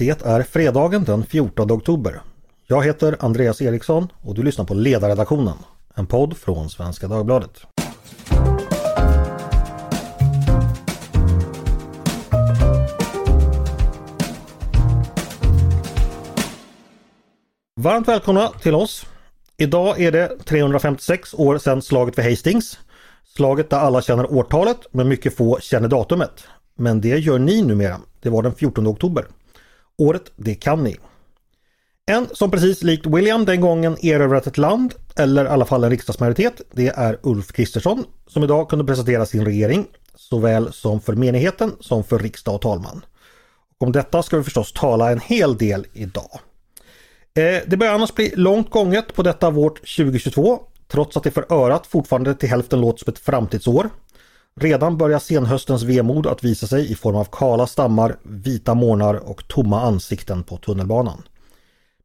Det är fredagen den 14 oktober. Jag heter Andreas Eriksson och du lyssnar på Ledarredaktionen, en podd från Svenska Dagbladet. Varmt välkomna till oss. Idag är det 356 år sedan slaget vid Hastings. Slaget där alla känner årtalet men mycket få känner datumet. Men det gör ni numera. Det var den 14 oktober. Året, det kan ni. En som precis likt William den gången erövrat ett land, eller i alla fall en riksdagsmajoritet, det är Ulf Kristersson som idag kunde presentera sin regering, såväl som för menigheten som för riksdag och talman. Och om detta ska vi förstås tala en hel del idag. Eh, det börjar annars bli långt gånget på detta vårt 2022, trots att det för örat fortfarande till hälften låter som ett framtidsår. Redan börjar senhöstens vemod att visa sig i form av kala stammar, vita månar och tomma ansikten på tunnelbanan.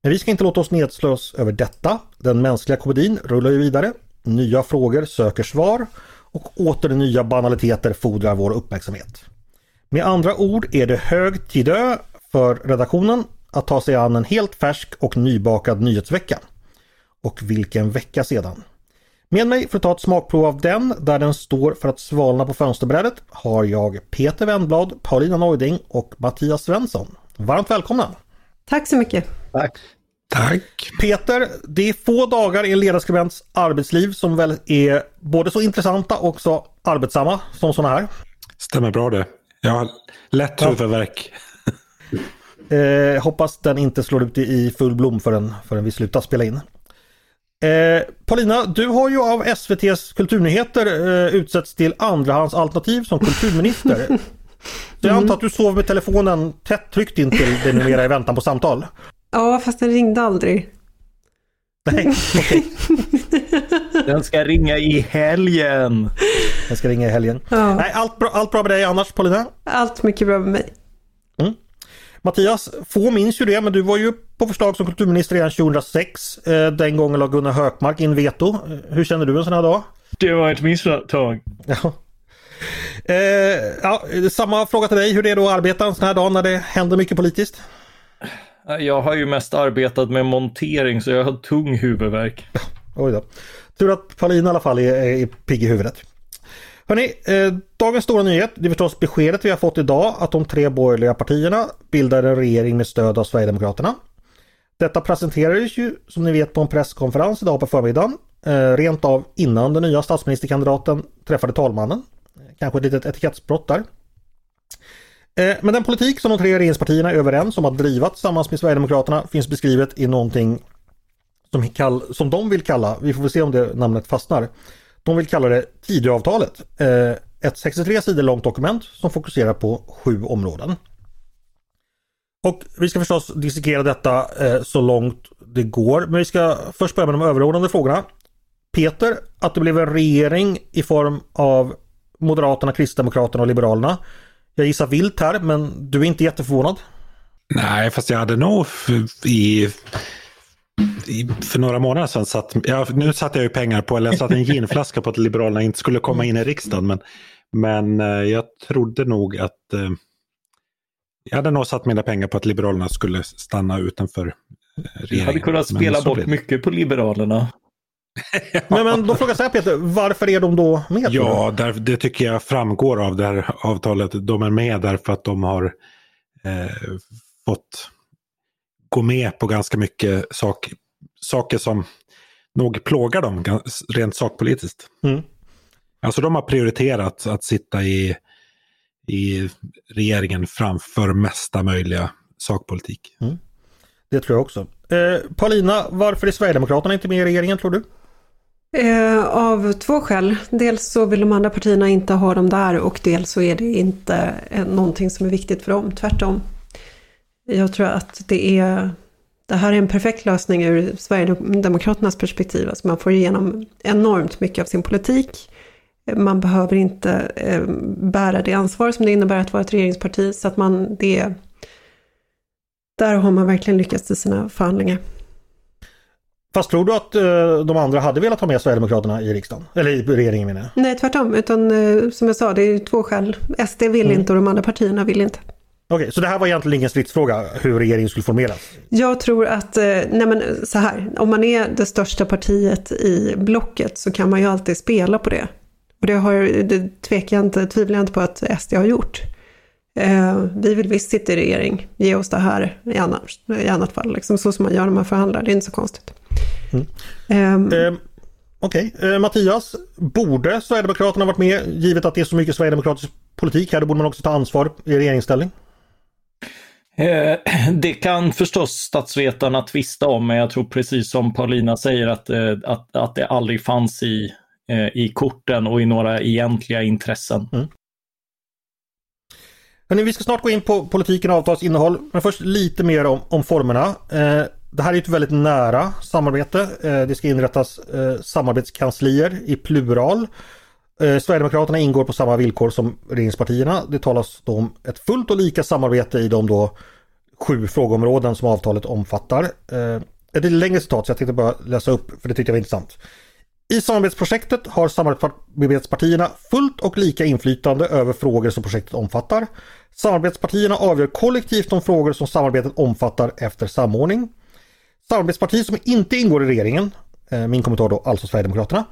Men vi ska inte låta oss nedslås över detta. Den mänskliga komedin rullar ju vidare. Nya frågor söker svar och åter nya banaliteter fordrar vår uppmärksamhet. Med andra ord är det hög tid för redaktionen att ta sig an en helt färsk och nybakad nyhetsvecka. Och vilken vecka sedan! Med mig för att ta ett smakprov av den, där den står för att svalna på fönsterbrädet, har jag Peter Wendblad, Paulina Neuding och Mattias Svensson. Varmt välkomna! Tack så mycket! Tack! Tack! Peter, det är få dagar i en ledarskribents arbetsliv som väl är både så intressanta och så arbetsamma som sådana här. Stämmer bra det. Jag har lätt huvudvärk. Eh, hoppas den inte slår ut i full blom förrän, förrän vi slutar spela in. Eh, Paulina, du har ju av SVTs kulturnyheter eh, utsetts till andrahandsalternativ som kulturminister. Så jag antar att du sover med telefonen tätt tryckt in till dig numera i väntan på samtal? Ja, fast den ringde aldrig. Nej, okej. Den ska ringa i helgen. Den ska ringa i helgen. Ja. Nej, allt bra, allt bra med dig annars Paulina? Allt mycket bra med mig. Mattias, få minns ju det, men du var ju på förslag som kulturminister redan 2006. Eh, Den gången la Gunnar Hökmark in veto. Eh, Hur känner du en sån här dag? Det var ett misstag. Ja. Eh, ja, samma fråga till dig. Hur det är då att arbeta en sån här dag när det händer mycket politiskt? Jag har ju mest arbetat med montering så jag har tung huvudvärk. Oj då. Tur att Paulina i alla fall är, är pigg i huvudet. Hörrni, eh, dagens stora nyhet, det är förstås beskedet vi har fått idag att de tre borgerliga partierna bildar en regering med stöd av Sverigedemokraterna. Detta presenterades ju som ni vet på en presskonferens idag på förmiddagen. Eh, rent av innan den nya statsministerkandidaten träffade talmannen. Kanske ett litet etikettsbrott där. Eh, men den politik som de tre regeringspartierna är överens om att driva tillsammans med Sverigedemokraterna finns beskrivet i någonting som, kall, som de vill kalla, vi får väl se om det namnet fastnar, de vill kalla det Tidöavtalet. Eh, ett 63 sidor långt dokument som fokuserar på sju områden. Och vi ska förstås dissekera detta eh, så långt det går. Men vi ska först börja med de överordnade frågorna. Peter, att det blev en regering i form av Moderaterna, Kristdemokraterna och Liberalerna. Jag gissar vilt här, men du är inte jätteförvånad? Nej, fast jag hade nog i, för några månader sedan satt, ja, nu satte jag ju pengar på, eller jag satte en ginflaska på att Liberalerna inte skulle komma in i riksdagen. Men, men eh, jag trodde nog att eh, jag hade nog satt mina pengar på att Liberalerna skulle stanna utanför regeringen. Du hade kunnat spela bort mycket på Liberalerna. ja. Men, men då frågar jag så här Peter, varför är de då med? Ja, där, det tycker jag framgår av det här avtalet. De är med därför att de har eh, fått gå med på ganska mycket sak, saker som nog plågar dem rent sakpolitiskt. Mm. Alltså de har prioriterat att sitta i, i regeringen framför mesta möjliga sakpolitik. Mm. Det tror jag också. Eh, Paulina, varför är Sverigedemokraterna inte med i regeringen tror du? Eh, av två skäl. Dels så vill de andra partierna inte ha dem där och dels så är det inte eh, någonting som är viktigt för dem, tvärtom. Jag tror att det är det här är en perfekt lösning ur Sverigedemokraternas perspektiv. Alltså man får igenom enormt mycket av sin politik. Man behöver inte eh, bära det ansvar som det innebär att vara ett regeringsparti. Så att man, det, där har man verkligen lyckats i sina förhandlingar. Fast tror du att uh, de andra hade velat ha med Sverigedemokraterna i riksdagen? Eller i regeringen menar jag. Nej, tvärtom. Utan uh, som jag sa, det är två skäl. SD vill mm. inte och de andra partierna vill inte. Okej, okay, så det här var egentligen ingen stridsfråga hur regeringen skulle formeras? Jag tror att, eh, nej men så här, om man är det största partiet i blocket så kan man ju alltid spela på det. Och det, har, det tvekar jag inte, tvivlar jag inte på att SD har gjort. Eh, vi vill visst sitta i regering, ge oss det här i, annars, i annat fall. Liksom, så som man gör när man förhandlar, det är inte så konstigt. Mm. Um, um, Okej, okay. Mattias, borde Sverigedemokraterna varit med givet att det är så mycket sverigedemokratisk politik här? Då borde man också ta ansvar i regeringsställning. Eh, det kan förstås statsvetarna tvista om, men jag tror precis som Paulina säger att, eh, att, att det aldrig fanns i, eh, i korten och i några egentliga intressen. Mm. Hörrni, vi ska snart gå in på politiken och avtalsinnehåll, men först lite mer om, om formerna. Det här är ett väldigt nära samarbete. Det ska inrättas samarbetskanslier i plural. Eh, Sverigedemokraterna ingår på samma villkor som regeringspartierna. Det talas då om ett fullt och lika samarbete i de då sju frågeområden som avtalet omfattar. Eh, ett längre citat så jag tänkte bara läsa upp för det tyckte jag var intressant. I samarbetsprojektet har samarbetspartierna fullt och lika inflytande över frågor som projektet omfattar. Samarbetspartierna avgör kollektivt de frågor som samarbetet omfattar efter samordning. Samarbetspartier som inte ingår i regeringen, eh, min kommentar då alltså Sverigedemokraterna,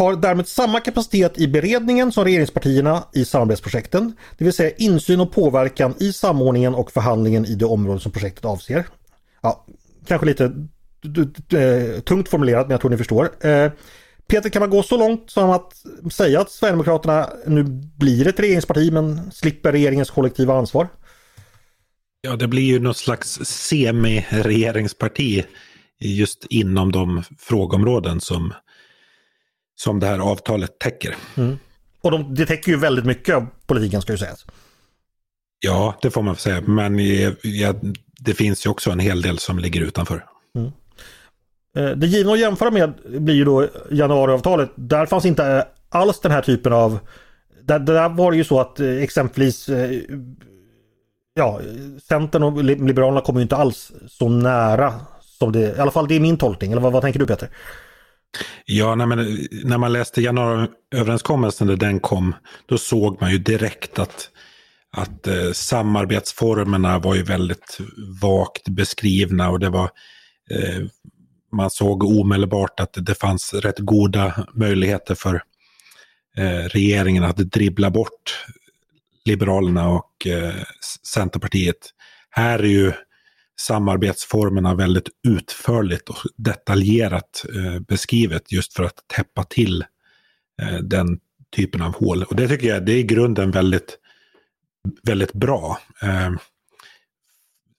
har därmed samma kapacitet i beredningen som regeringspartierna i samarbetsprojekten, det vill säga insyn och påverkan i samordningen och förhandlingen i det område som projektet avser. Ja, kanske lite eh, tungt formulerat men jag tror ni förstår. Eh, Peter, kan man gå så långt som att säga att Sverigedemokraterna nu blir ett regeringsparti men slipper regeringens kollektiva ansvar? Ja, det blir ju något slags semi-regeringsparti just inom de frågeområden som, som det här avtalet täcker. Mm. Och de, det täcker ju väldigt mycket av politiken ska ju sägas. Ja, det får man säga. Men ja, det finns ju också en hel del som ligger utanför. Mm. Eh, det givna att jämföra med blir ju då januariavtalet. Där fanns inte alls den här typen av... Där, där var det ju så att eh, exempelvis eh, ja, Centern och Liberalerna kommer ju inte alls så nära som det, i alla fall det är min tolkning. Eller vad, vad tänker du Peter? Ja, nej, men eh, när man läste januariöverenskommelsen när den kom, då såg man ju direkt att, att eh, samarbetsformerna var ju väldigt vagt beskrivna och det var eh, man såg omedelbart att det fanns rätt goda möjligheter för eh, regeringen att dribbla bort Liberalerna och eh, Centerpartiet. Här är ju samarbetsformerna väldigt utförligt och detaljerat eh, beskrivet just för att täppa till den typen av hål. Och det tycker jag det är i grunden väldigt, väldigt bra.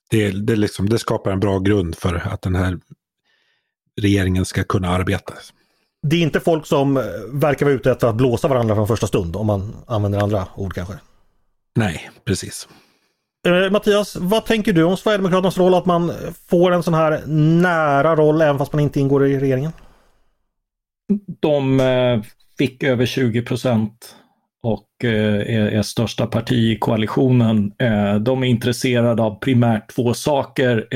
Det, det, liksom, det skapar en bra grund för att den här regeringen ska kunna arbeta. Det är inte folk som eh, verkar vara ute efter att blåsa varandra från första stund om man använder andra ord kanske? Nej, precis. Eh, Mattias, vad tänker du om Sverigedemokraternas roll att man får en sån här nära roll även fast man inte ingår i regeringen? De eh, fick över 20 procent och är, är största parti i koalitionen. De är intresserade av primärt två saker,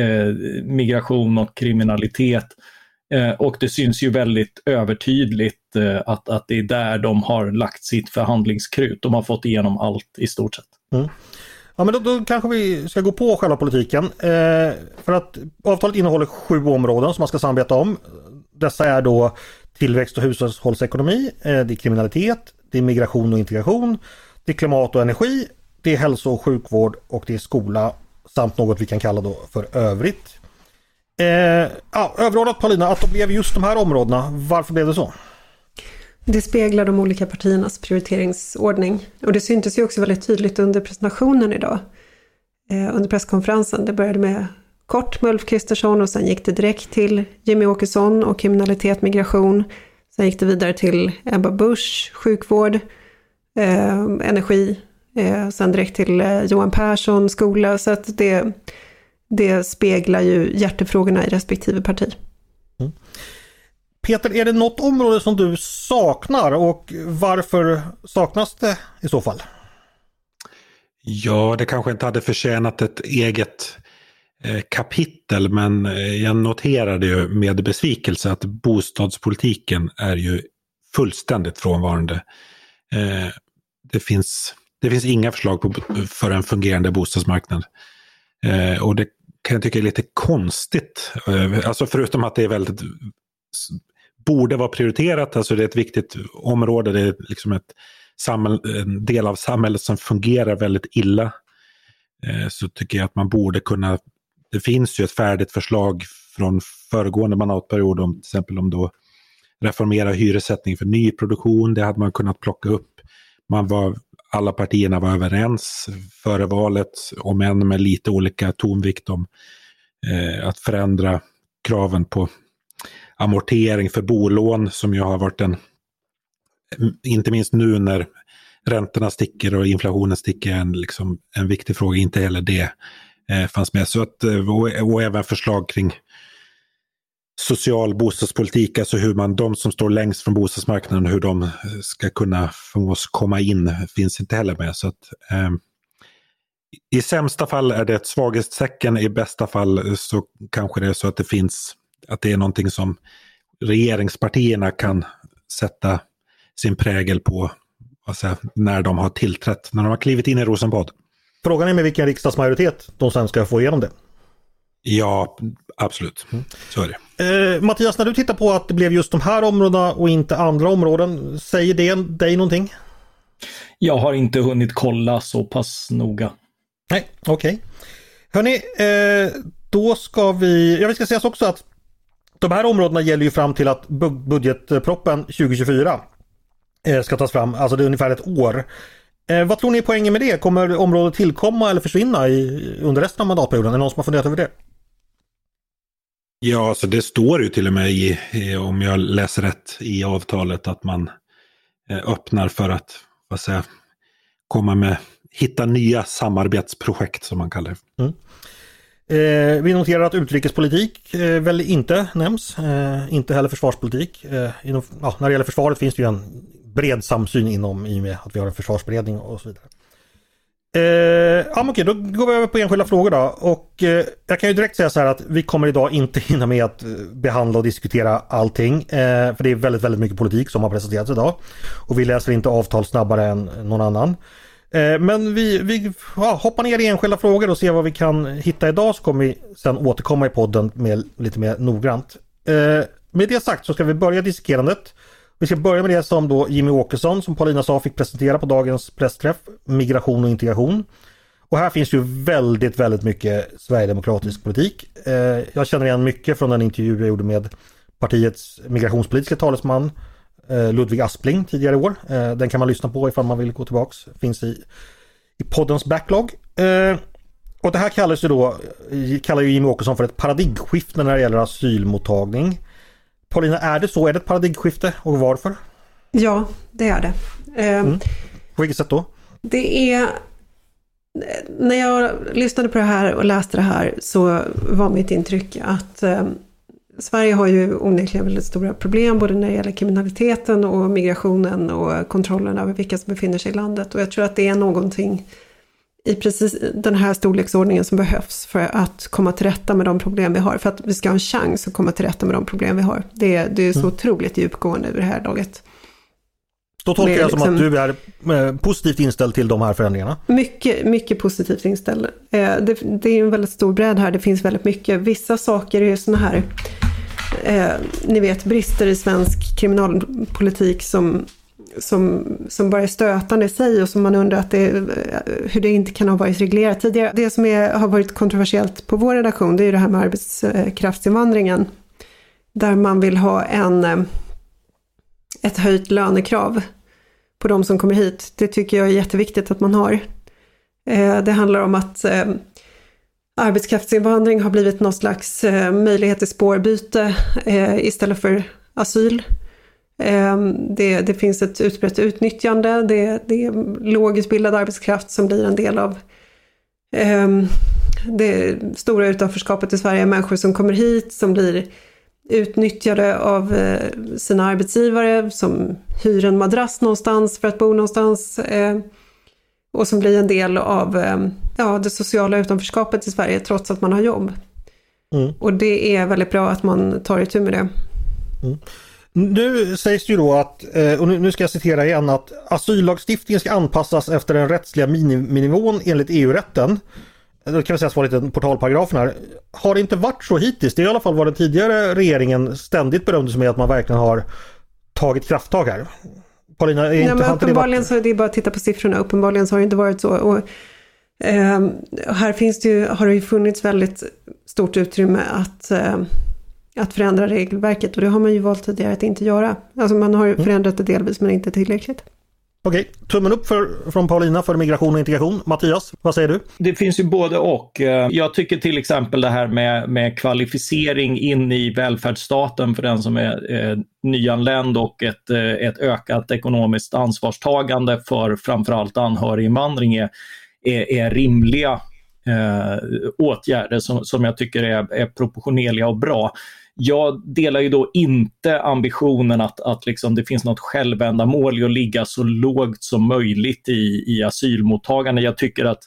migration och kriminalitet. Eh, och det syns ju väldigt övertydligt eh, att, att det är där de har lagt sitt förhandlingskrut. De har fått igenom allt i stort sett. Mm. Ja men då, då, kanske vi ska gå på själva politiken. Eh, för att avtalet innehåller sju områden som man ska samarbeta om. Dessa är då tillväxt och hushållsekonomi, eh, det är kriminalitet, det är migration och integration, det är klimat och energi, det är hälso och sjukvård och det är skola samt något vi kan kalla då för övrigt. Eh, ja, överordnat Paulina, att det blev just de här områdena, varför blev det så? Det speglar de olika partiernas prioriteringsordning. Och det syntes ju också väldigt tydligt under presentationen idag. Eh, under presskonferensen. Det började med kort med Ulf Kristersson och sen gick det direkt till Jimmy Åkesson och kriminalitet, migration. Sen gick det vidare till Ebba Busch, sjukvård, eh, energi. Eh, sen direkt till eh, Johan Persson, skola. Så att det det speglar ju hjärtefrågorna i respektive parti. Mm. Peter, är det något område som du saknar och varför saknas det i så fall? Ja, det kanske inte hade förtjänat ett eget eh, kapitel, men eh, jag noterade ju med besvikelse att bostadspolitiken är ju fullständigt frånvarande. Eh, det finns det finns inga förslag på, för en fungerande bostadsmarknad. Och det kan jag tycka är lite konstigt. Alltså förutom att det är väldigt borde vara prioriterat, alltså det är ett viktigt område, det är liksom ett samhäll, en del av samhället som fungerar väldigt illa. Eh, så tycker jag att man borde kunna, det finns ju ett färdigt förslag från föregående mandatperiod om till exempel om då reformera hyressättning för nyproduktion, det hade man kunnat plocka upp. Man var, alla partierna var överens före valet, om än med lite olika tonvikt om eh, att förändra kraven på amortering för bolån som ju har varit en, inte minst nu när räntorna sticker och inflationen sticker, en, liksom, en viktig fråga. Inte heller det eh, fanns med. Så att, eh, och, och även förslag kring social bostadspolitik, alltså hur man, de som står längst från bostadsmarknaden, hur de eh, ska kunna förmås komma in, finns inte heller med. Så att, eh, I sämsta fall är det ett svaghetstecken, i bästa fall eh, så kanske det är så att det finns, att det är någonting som regeringspartierna kan sätta sin prägel på säga, när de har tillträtt, när de har klivit in i Rosenbad. Frågan är med vilken riksdagsmajoritet de sen ska få igenom det. Ja, absolut. Så är det. Eh, Mattias, när du tittar på att det blev just de här områdena och inte andra områden, säger det dig någonting? Jag har inte hunnit kolla så pass noga. Nej, okej. Okay. Hörni, eh, då ska vi... Ja, vi ska säga också att de här områdena gäller ju fram till att budgetproppen 2024 eh, ska tas fram. Alltså det är ungefär ett år. Eh, vad tror ni är poängen med det? Kommer området tillkomma eller försvinna i, under resten av mandatperioden? Är det någon som har funderat över det? Ja, alltså det står ju till och med i, om jag läser rätt, i avtalet att man eh, öppnar för att vad säger, komma med, hitta nya samarbetsprojekt som man kallar det. Mm. Eh, vi noterar att utrikespolitik eh, väl inte nämns, eh, inte heller försvarspolitik. Eh, inom, ja, när det gäller försvaret finns det ju en bred samsyn inom i och med att vi har en försvarsberedning och så vidare. Eh, ja, okej, då går vi över på enskilda frågor då. Och eh, jag kan ju direkt säga så här att vi kommer idag inte hinna med att eh, behandla och diskutera allting. Eh, för det är väldigt, väldigt mycket politik som har presenterats idag. Och vi läser inte avtal snabbare än någon annan. Eh, men vi, vi ja, hoppar ner i enskilda frågor och ser vad vi kan hitta idag så kommer vi sen återkomma i podden med lite mer noggrant. Eh, med det sagt så ska vi börja dissekerandet. Vi ska börja med det som då Jimmy Åkesson, som Paulina sa, fick presentera på dagens pressträff. Migration och integration. Och här finns ju väldigt, väldigt mycket sverigedemokratisk politik. Eh, jag känner igen mycket från den intervju jag gjorde med partiets migrationspolitiska talesman Eh, Ludvig Aspling tidigare i år. Eh, den kan man lyssna på ifall man vill gå tillbaks. Finns i, i poddens backlog. Eh, och det här kallas ju då, kallar ju Jimmie Åkesson för ett paradigmskifte när det gäller asylmottagning. Paulina, är det så? Är det ett paradigmskifte och varför? Ja, det är det. Mm. På vilket sätt då? Det är när jag lyssnade på det här och läste det här så var mitt intryck att Sverige har ju onekligen väldigt stora problem både när det gäller kriminaliteten och migrationen och kontrollen över vilka som befinner sig i landet. Och jag tror att det är någonting i precis den här storleksordningen som behövs för att komma till rätta med de problem vi har. För att vi ska ha en chans att komma till rätta med de problem vi har. Det, är, det är så mm. otroligt djupgående vid det här laget. Då tolkar jag liksom, som att du är eh, positivt inställd till de här förändringarna? Mycket, mycket positivt inställd. Eh, det, det är en väldigt stor bredd här, det finns väldigt mycket. Vissa saker är ju sådana här, eh, ni vet, brister i svensk kriminalpolitik som, som, som bara är stötande i sig och som man undrar att det, hur det inte kan ha varit reglerat tidigare. Det som är, har varit kontroversiellt på vår redaktion det är det här med arbetskraftsinvandringen. Där man vill ha en, ett höjt lönekrav på de som kommer hit. Det tycker jag är jätteviktigt att man har. Eh, det handlar om att eh, arbetskraftsinvandring har blivit någon slags eh, möjlighet till spårbyte istället för asyl. Det, det finns ett utbrett utnyttjande, det, det, är lågutbildad arbetskraft som blir en del av det stora utanförskapet i Sverige. Människor som kommer hit, som blir utnyttjade av eh, sina arbetsgivare som hyr en madrass någonstans för att bo någonstans eh, och som blir en del av eh, ja, det sociala utanförskapet i Sverige trots att man har jobb. Mm. Och det är väldigt bra att man tar itu med det. Mm. Nu sägs det ju då att, och nu ska jag citera igen, att asyllagstiftningen ska anpassas efter den rättsliga miniminivån enligt EU-rätten. Det kan sägas vara lite portalparagrafen här. Har det inte varit så hittills? Det är i alla fall vad den tidigare regeringen ständigt berömde sig med att man verkligen har tagit krafttag här. Paulina, är inte, Nej, men uppenbarligen det varit... så, det är bara att titta på siffrorna, uppenbarligen så har det inte varit så. Och, eh, här finns det ju, har det ju funnits väldigt stort utrymme att eh, att förändra regelverket och det har man ju valt tidigare att inte göra. Alltså man har ju mm. förändrat det delvis men inte tillräckligt. Okej, tummen upp för, från Paulina för migration och integration. Mattias, vad säger du? Det finns ju både och. Eh, jag tycker till exempel det här med, med kvalificering in i välfärdsstaten för den som är eh, nyanländ och ett, eh, ett ökat ekonomiskt ansvarstagande för framförallt anhöriginvandring är, är, är rimliga eh, åtgärder som, som jag tycker är, är proportionerliga och bra jag delar ju då inte ambitionen att, att liksom det finns något självändamål i att ligga så lågt som möjligt i, i asylmottagande. Jag tycker att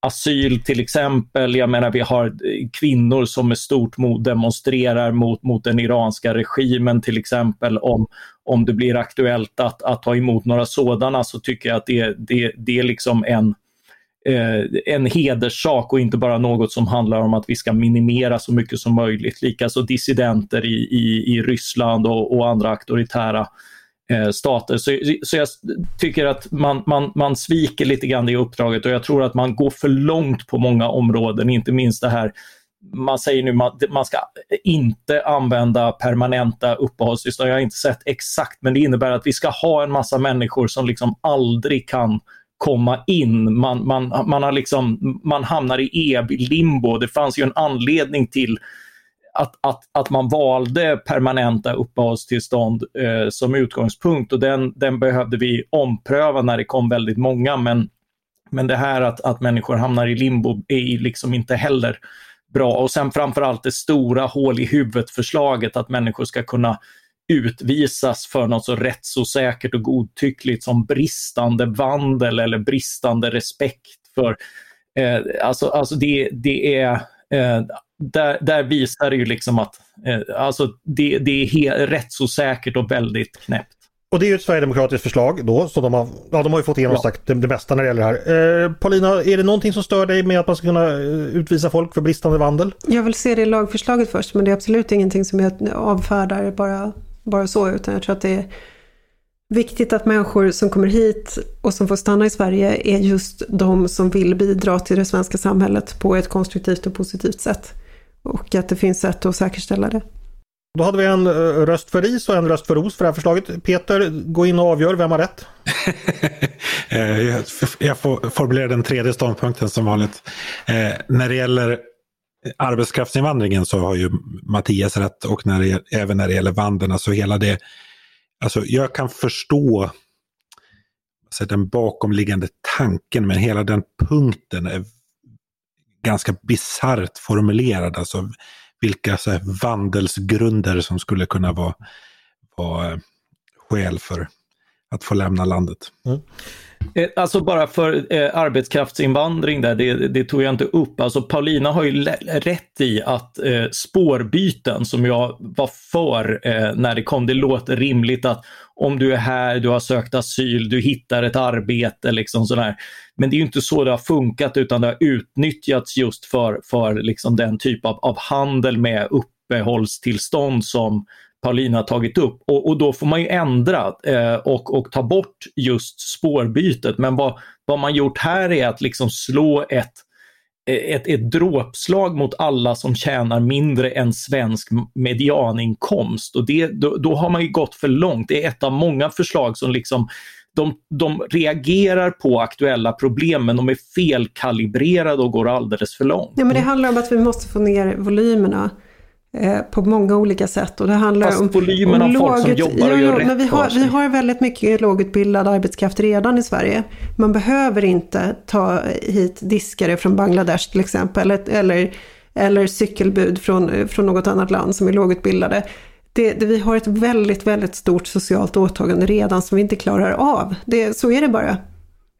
asyl till exempel, jag menar vi har kvinnor som med stort mod demonstrerar mot, mot den iranska regimen till exempel. Om, om det blir aktuellt att, att ta emot några sådana så tycker jag att det, det, det är liksom en eh, en hederssak och inte bara något som handlar om att vi ska minimera så mycket som möjligt. Likaså dissidenter i, i, i Ryssland och, och andra auktoritära eh, stater. Så, så jag tycker att man, man, man sviker lite grann det uppdraget och jag tror att man går för långt på många områden, inte minst det här man säger nu att man ska inte använda permanenta uppehållstillstånd. Jag har inte sett exakt, men det innebär att vi ska ha en massa människor som liksom aldrig kan komma in. Man, man, man, har liksom, man hamnar i evig limbo. Det fanns ju en anledning till att, att, att man valde permanenta uppehållstillstånd eh, som utgångspunkt och den, den behövde vi ompröva när det kom väldigt många. Men, men det här att, att människor hamnar i limbo är liksom inte heller bra. Och sen framförallt det stora hål i huvudet-förslaget att människor ska kunna utvisas för något så rättsosäkert och godtyckligt som bristande vandel eller bristande respekt för... Eh, alltså, alltså det, det är... Eh, där, där visar det ju liksom att eh, alltså det, det är he- rättsosäkert och väldigt knäppt. Och det är ju ett Sverigedemokratiskt förslag då, så de har, ja, de har ju fått igenom ja. det, det mesta när det gäller det här. Eh, Paulina, är det någonting som stör dig med att man ska kunna eh, utvisa folk för bristande vandel? Jag vill se det lagförslaget först, men det är absolut ingenting som jag avfärdar bara bara så, utan jag tror att det är viktigt att människor som kommer hit och som får stanna i Sverige är just de som vill bidra till det svenska samhället på ett konstruktivt och positivt sätt. Och att det finns sätt att säkerställa det. Då hade vi en eh, röst för ris och en röst för ros för det här förslaget. Peter, gå in och avgör, vem har rätt? Eh, jag får formulera den tredje ståndpunkten som vanligt. Eh, när det gäller arbetskraftsinvandringen så har ju Mattias rätt och när det, även när det gäller vandeln, så alltså hela det, alltså jag kan förstå alltså den bakomliggande tanken men hela den punkten är ganska bisarrt formulerad, alltså vilka så här, vandelsgrunder som skulle kunna vara, vara eh, skäl för att få lämna landet. Mm. Eh, alltså bara för eh, arbetskraftsinvandring där, det, det, tog jag inte upp. Alltså Paulina har ju rätt i att eh, spårbyten som jag var för eh, när det kom, det låter rimligt att om du är här, du har sökt asyl, du hittar ett arbete liksom sådär. Men det är ju inte så det har funkat utan det har utnyttjats just för, för liksom den typ av, av handel med uppehållstillstånd som Paulina tagit upp. Och, och då får man ju ändra eh, och, och ta bort just spårbytet. Men vad, vad man gjort här är att liksom slå ett, ett, ett dråpslag mot alla som tjänar mindre än svensk medianinkomst. Och det, då, då har man ju gått för långt. Det är ett av många förslag som liksom de, de reagerar på aktuella problem men de är felkalibrerade och går alldeles för långt. Ja, men det handlar om att vi måste få ner volymerna. Eh, på många olika sätt. Och det handlar Fast om, volymen om av folk som jobbar och gör jo, rätt men vi har, vi har väldigt mycket lågutbildad arbetskraft redan i Sverige. Man behöver inte ta hit diskare från Bangladesh till exempel. Eller, eller, eller cykelbud från, från något annat land som är lågutbildade. Det, det, vi har ett väldigt, väldigt stort socialt åtagande redan som vi inte klarar av. Det, så är det bara.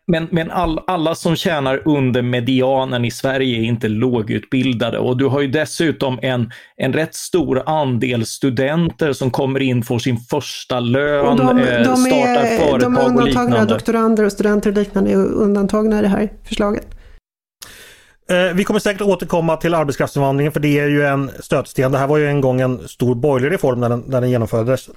Men, men all, alla som tjänar under medianen i Sverige är inte lågutbildade och du har ju dessutom en, en rätt stor andel studenter som kommer in, får sin första lön, och de, eh, de startar är, företag de är och liknande. doktorander och studenter och liknande är undantagna i det här förslaget. Eh, Vi kommer säkert återkomma till arbetskraftsinvandringen för det är ju en stötsten. Det här var ju en gång en stor borgerlig reform när den, när den genomfördes.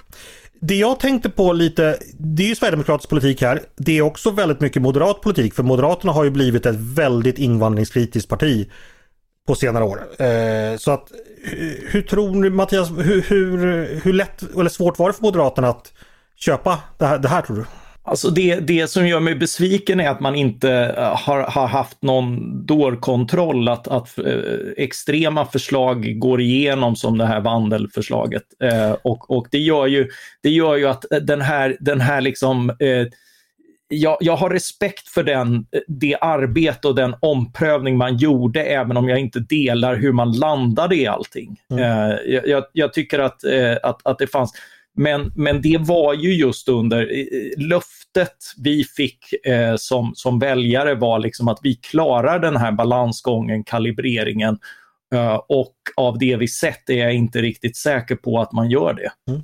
Det jag tänkte på lite, det är ju Sverigedemokratisk politik här. Det är också väldigt mycket moderat politik för Moderaterna har ju blivit ett väldigt invandringskritiskt parti på senare år. Eh, så att hur, hur tror ni Mattias, hur, hur, hur lätt eller svårt var det för Moderaterna att köpa det här, det här tror du? Alltså det, det som gör mig besviken är att man inte eh, har, har haft någon dårkontroll, att, att eh, extrema förslag går igenom som det här vandelförslaget. Eh, och, och det gör ju, det gör ju att den här, den här liksom eh, jag, jag har respekt för den, det arbete och den omprövning man gjorde, även om jag inte delar hur man landade i allting. Eh, jag, jag, jag tycker att, eh, att, att det fanns men, men det var ju just under löftet vi fick eh, som, som väljare var liksom att vi klarar den här balansgången, kalibreringen eh, och av det vi sett är jag inte riktigt säker på att man gör det. Mm.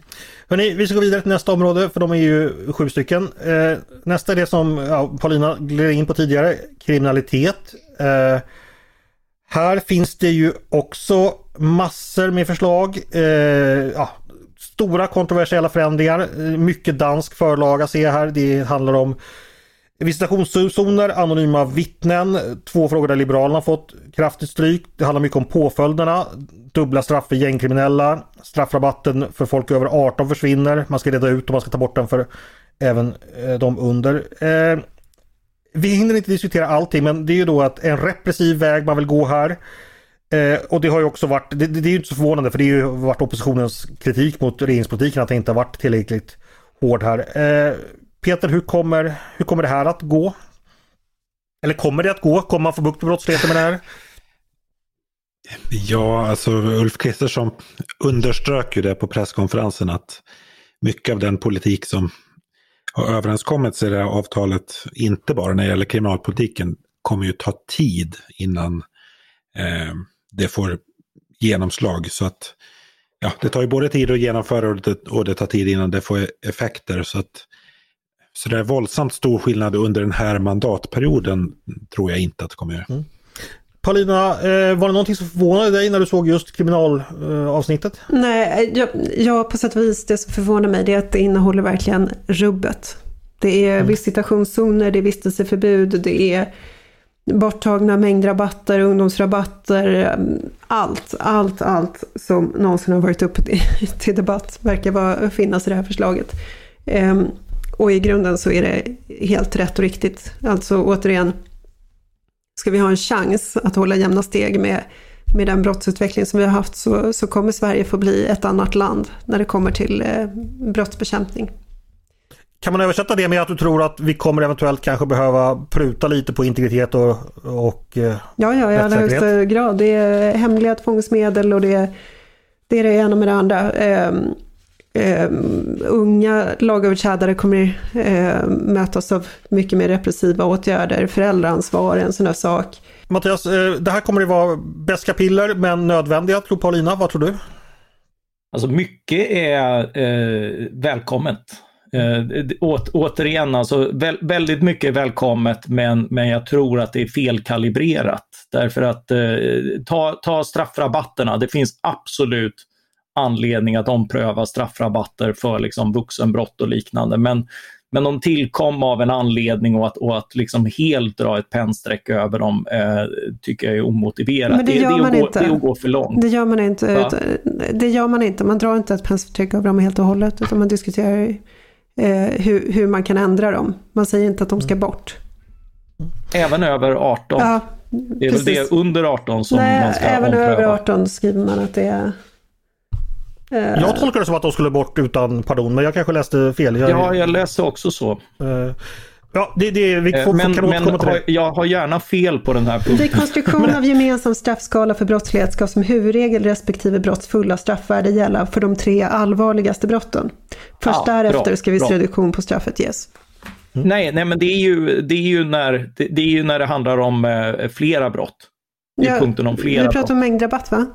Hörrni, vi ska gå vidare till nästa område för de är ju sju stycken. Eh, nästa är det som ja, Paulina gled in på tidigare, kriminalitet. Eh, här finns det ju också massor med förslag. Eh, ja, stora kontroversiella förändringar. Eh, mycket dansk förlaga ser jag här. Det handlar om visitationszoner, anonyma vittnen. Två frågor där Liberalerna har fått kraftigt stryk. Det handlar mycket om påföljderna. Dubbla straff för gängkriminella. Straffrabatten för folk över 18 försvinner. Man ska reda ut och man ska ta bort den för även eh, de under. Eh, vi hinner inte diskutera allting men det är ju då att en repressiv väg man vill gå här. Eh, och det har ju också varit, det, det är ju inte så förvånande för det har ju varit oppositionens kritik mot regeringspolitiken att det inte har varit tillräckligt hård här. Eh, Peter, hur kommer, hur kommer det här att gå? Eller kommer det att gå? Kommer man få bukt med brottsligheten med det här? Ja, alltså Ulf Kristersson underströk ju det på presskonferensen att mycket av den politik som har överenskommits i det här avtalet, inte bara när det gäller kriminalpolitiken, kommer ju ta tid innan eh, det får genomslag. Så att ja, det tar ju både tid att genomföra och det, och det tar tid innan det får effekter. Så att så det är våldsamt stor skillnad under den här mandatperioden tror jag inte att det kommer göra. Mm. Paulina, eh, var det någonting som förvånade dig när du såg just kriminalavsnittet? Nej, jag, jag, på sätt och vis, det som förvånar mig det är att det innehåller verkligen rubbet. Det är Mm. visitationszoner, det är vistelseförbud, det är borttagna mängdrabatter, ungdomsrabatter, allt, allt, allt som någonsin har varit uppe till, debatt verkar vara, finnas i det här förslaget. Ehm, och i grunden så är det helt rätt och riktigt. Alltså återigen, ska vi ha en chans att hålla jämna steg med, med den brottsutveckling som vi har haft så, så kommer Sverige få bli ett annat land när det kommer till eh, brottsbekämpning. Kan man översätta det med att du tror att vi kommer eventuellt kanske behöva pruta lite på integritet och, och eh, Ja, ja, i allra högsta grad. Det är hemliga tvångsmedel och det är det, är det ena med det andra. Ehm, ehm, unga lagöverträdare kommer eh, mötas av mycket mer repressiva åtgärder, föräldraansvar, en sån där sak. Mattias, eh, det här kommer det vara beska piller men nödvändiga tror Paulina. Vad tror du? Alltså mycket är eh, välkommet. Eh, det- åt, återigen, alltså, vä väldigt mycket välkommet men, men jag tror att det är felkalibrerat. Därför att eh, ta, ta straffrabatterna, det finns absolut anledning att ompröva straffrabatter för liksom, vuxenbrott och liknande. Men, men de tillkom av en anledning och att, och att liksom helt dra ett pennstreck över dem eh, tycker jag är omotiverat. Men det gör är man att gå, inte. det är att gå för långt. Det gör man inte. Utan- Det gör man inte. Man drar inte ett penseltryck över dem helt och hållet utan man diskuterar eh, hur, hur man kan ändra dem. Man säger inte att de ska bort. Även över 18. Ja, Det är väl det under 18 som Nej, man ska även ompröva. över 18 skriver man att det är... eh, Jag tolkar det som att de skulle bort utan pardon men jag kanske läste fel. Jag, Ja, jag läste också så. Ja det, det, vi Eh, får, Men, kan men återkomma till det. jag har gärna fel på den här punkten. Vid konstruktion av gemensam straffskala för brottslighet ska som huvudregel respektive brotts fulla straffvärde gälla för de tre allvarligaste brotten. Först Ja, därefter bra, ska viss bra. reduktion på straffet ges. Mm. Nej, nej, men det är ju, det är ju, när, det, det är ju när det handlar om eh, flera brott. Det är ja, punkten om flera Vi pratar om mängdrabatt va?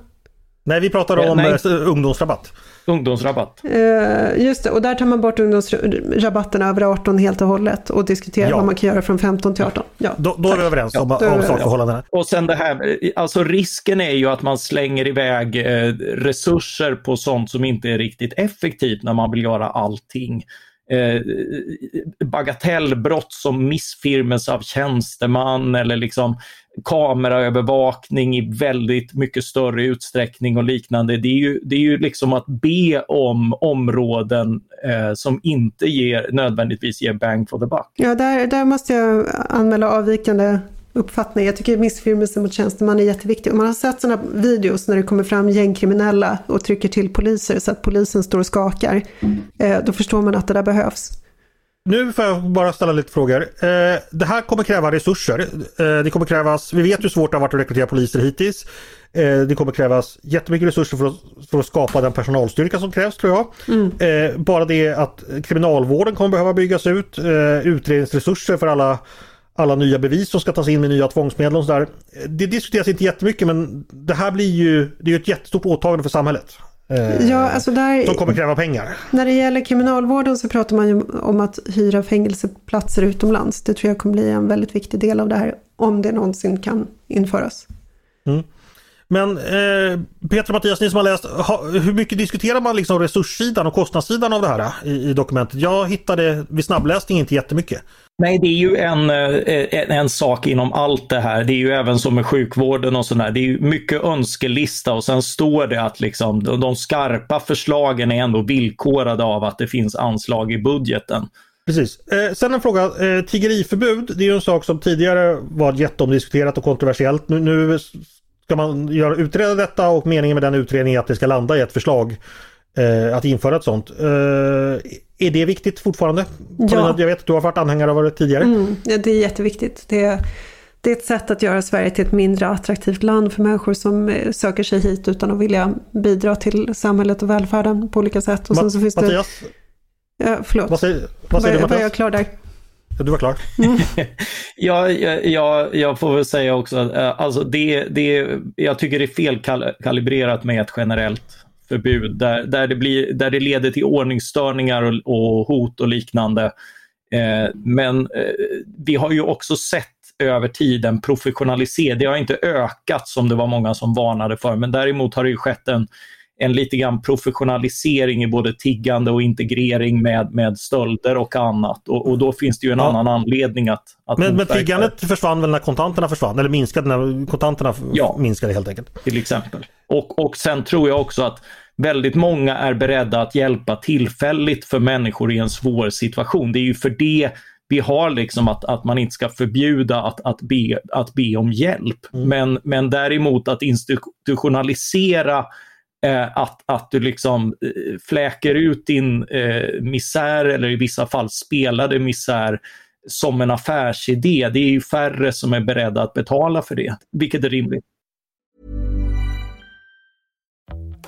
Nej, vi pratar om nej. Eh, ungdomsrabatt. Ungdomsrabatt. Uh, just det, och där tar man bort ungdomsrabatten över 18 helt och hållet och diskuterar ja. vad man kan göra från 15 till 18. Ja, då, då är vi överens ja, om, om sakförhållandena. Och sen det här, alltså risken är ju att man slänger iväg eh, resurser på sånt som inte är riktigt effektivt när man vill göra allting eh, bagatellbrott som missfirmelse av tjänsteman eller liksom kameraövervakning i väldigt mycket större utsträckning och liknande. Det är ju, det är ju liksom att be om områden eh, som inte ger, nödvändigtvis ger bang for the buck. Ja, där, där måste jag anmäla avvikande uppfattning. Jag tycker missfirmelse mot tjänsteman är jätteviktig. Om man har sett sådana videos när det kommer fram gängkriminella och trycker till poliser så att polisen står och skakar, eh, då förstår man att det där behövs. Nu får jag bara ställa lite frågor. Eh, det här kommer kräva resurser. Eh, det kommer krävas, vi vet hur svårt det har varit att rekrytera poliser hittills. Det kommer krävas jättemycket resurser för att, för att skapa den personalstyrka som krävs tror jag. Mm. Bara det att kriminalvården kommer behöva byggas ut. Utredningsresurser för alla alla nya bevis som ska tas in med nya tvångsmedel och sådär. Det diskuteras inte jättemycket men det här blir ju, det är ett jättestort åtagande för samhället. Eh, ja, alltså där, som kommer kräva pengar. När det gäller kriminalvården så pratar man ju om att hyra fängelseplatser utomlands. Det tror jag kommer bli en väldigt viktig del av det här. Om det någonsin kan införas. Mm. Men eh, Peter och Mattias, ni som har läst, ha, hur mycket diskuterar man liksom resurssidan och kostnadssidan av det här i, i dokumentet? Jag hittade vid snabbläsning inte jättemycket. Nej, det är ju en, eh, en, en, sak inom allt det här. Det är ju även som med sjukvården och sådär. Det är ju mycket önskelista och sen står det att liksom, de, de skarpa förslagen är ändå villkorade av att det finns anslag i budgeten. Precis. Eh, sen en fråga. Eh, tiggeriförbud, det är ju en sak som tidigare var jätteomdiskuterat och kontroversiellt. Nu, nu ska man göra, utreda detta och meningen med den utredningen är att det ska landa i ett förslag eh, att införa ett sånt. Eh, är det viktigt fortfarande? Ja. Jag vet att du har varit anhängare av det tidigare. Mm, ja, det är jätteviktigt. Det är, det är ett sätt att göra Sverige till ett mindre attraktivt land för människor som eh, söker sig hit utan att vilja bidra till samhället och välfärden på olika sätt. Och Ma sen så finns Mattias? Det... Ja, förlåt. Vad säger, vad säger var, du Mattias? Var jag klar där? Ja, du var klar. Mm. ja, jag, jag får väl säga också att eh, alltså det, det, jag tycker det är felkalibrerat med ett generellt förbud där, där, det, blir, där det leder till ordningsstörningar och, och hot och liknande. Eh, men eh, vi har ju också sett över tiden professionalisering. Det har inte ökat som det var många som varnade för, men däremot har det ju skett en en lite grann professionalisering i både tiggande och integrering med, med stölder och annat. Och, och då finns det ju en ja. annan anledning att... att men, men tiggandet försvann väl när kontanterna försvann? Eller minskade när kontanterna ja, minskade helt enkelt? Till exempel. Och, och sen tror jag också att väldigt många är beredda att hjälpa tillfälligt för människor i en svår situation. Det är ju för det vi har liksom att, att man inte ska förbjuda att, att, be, att be om hjälp. Mm. Men, men däremot att institutionalisera eh, att, att du liksom eh, fläker ut din eh, misär eller i vissa fall spelade misär som en affärsidé. Det är ju färre som är beredda att betala för det, vilket är rimligt.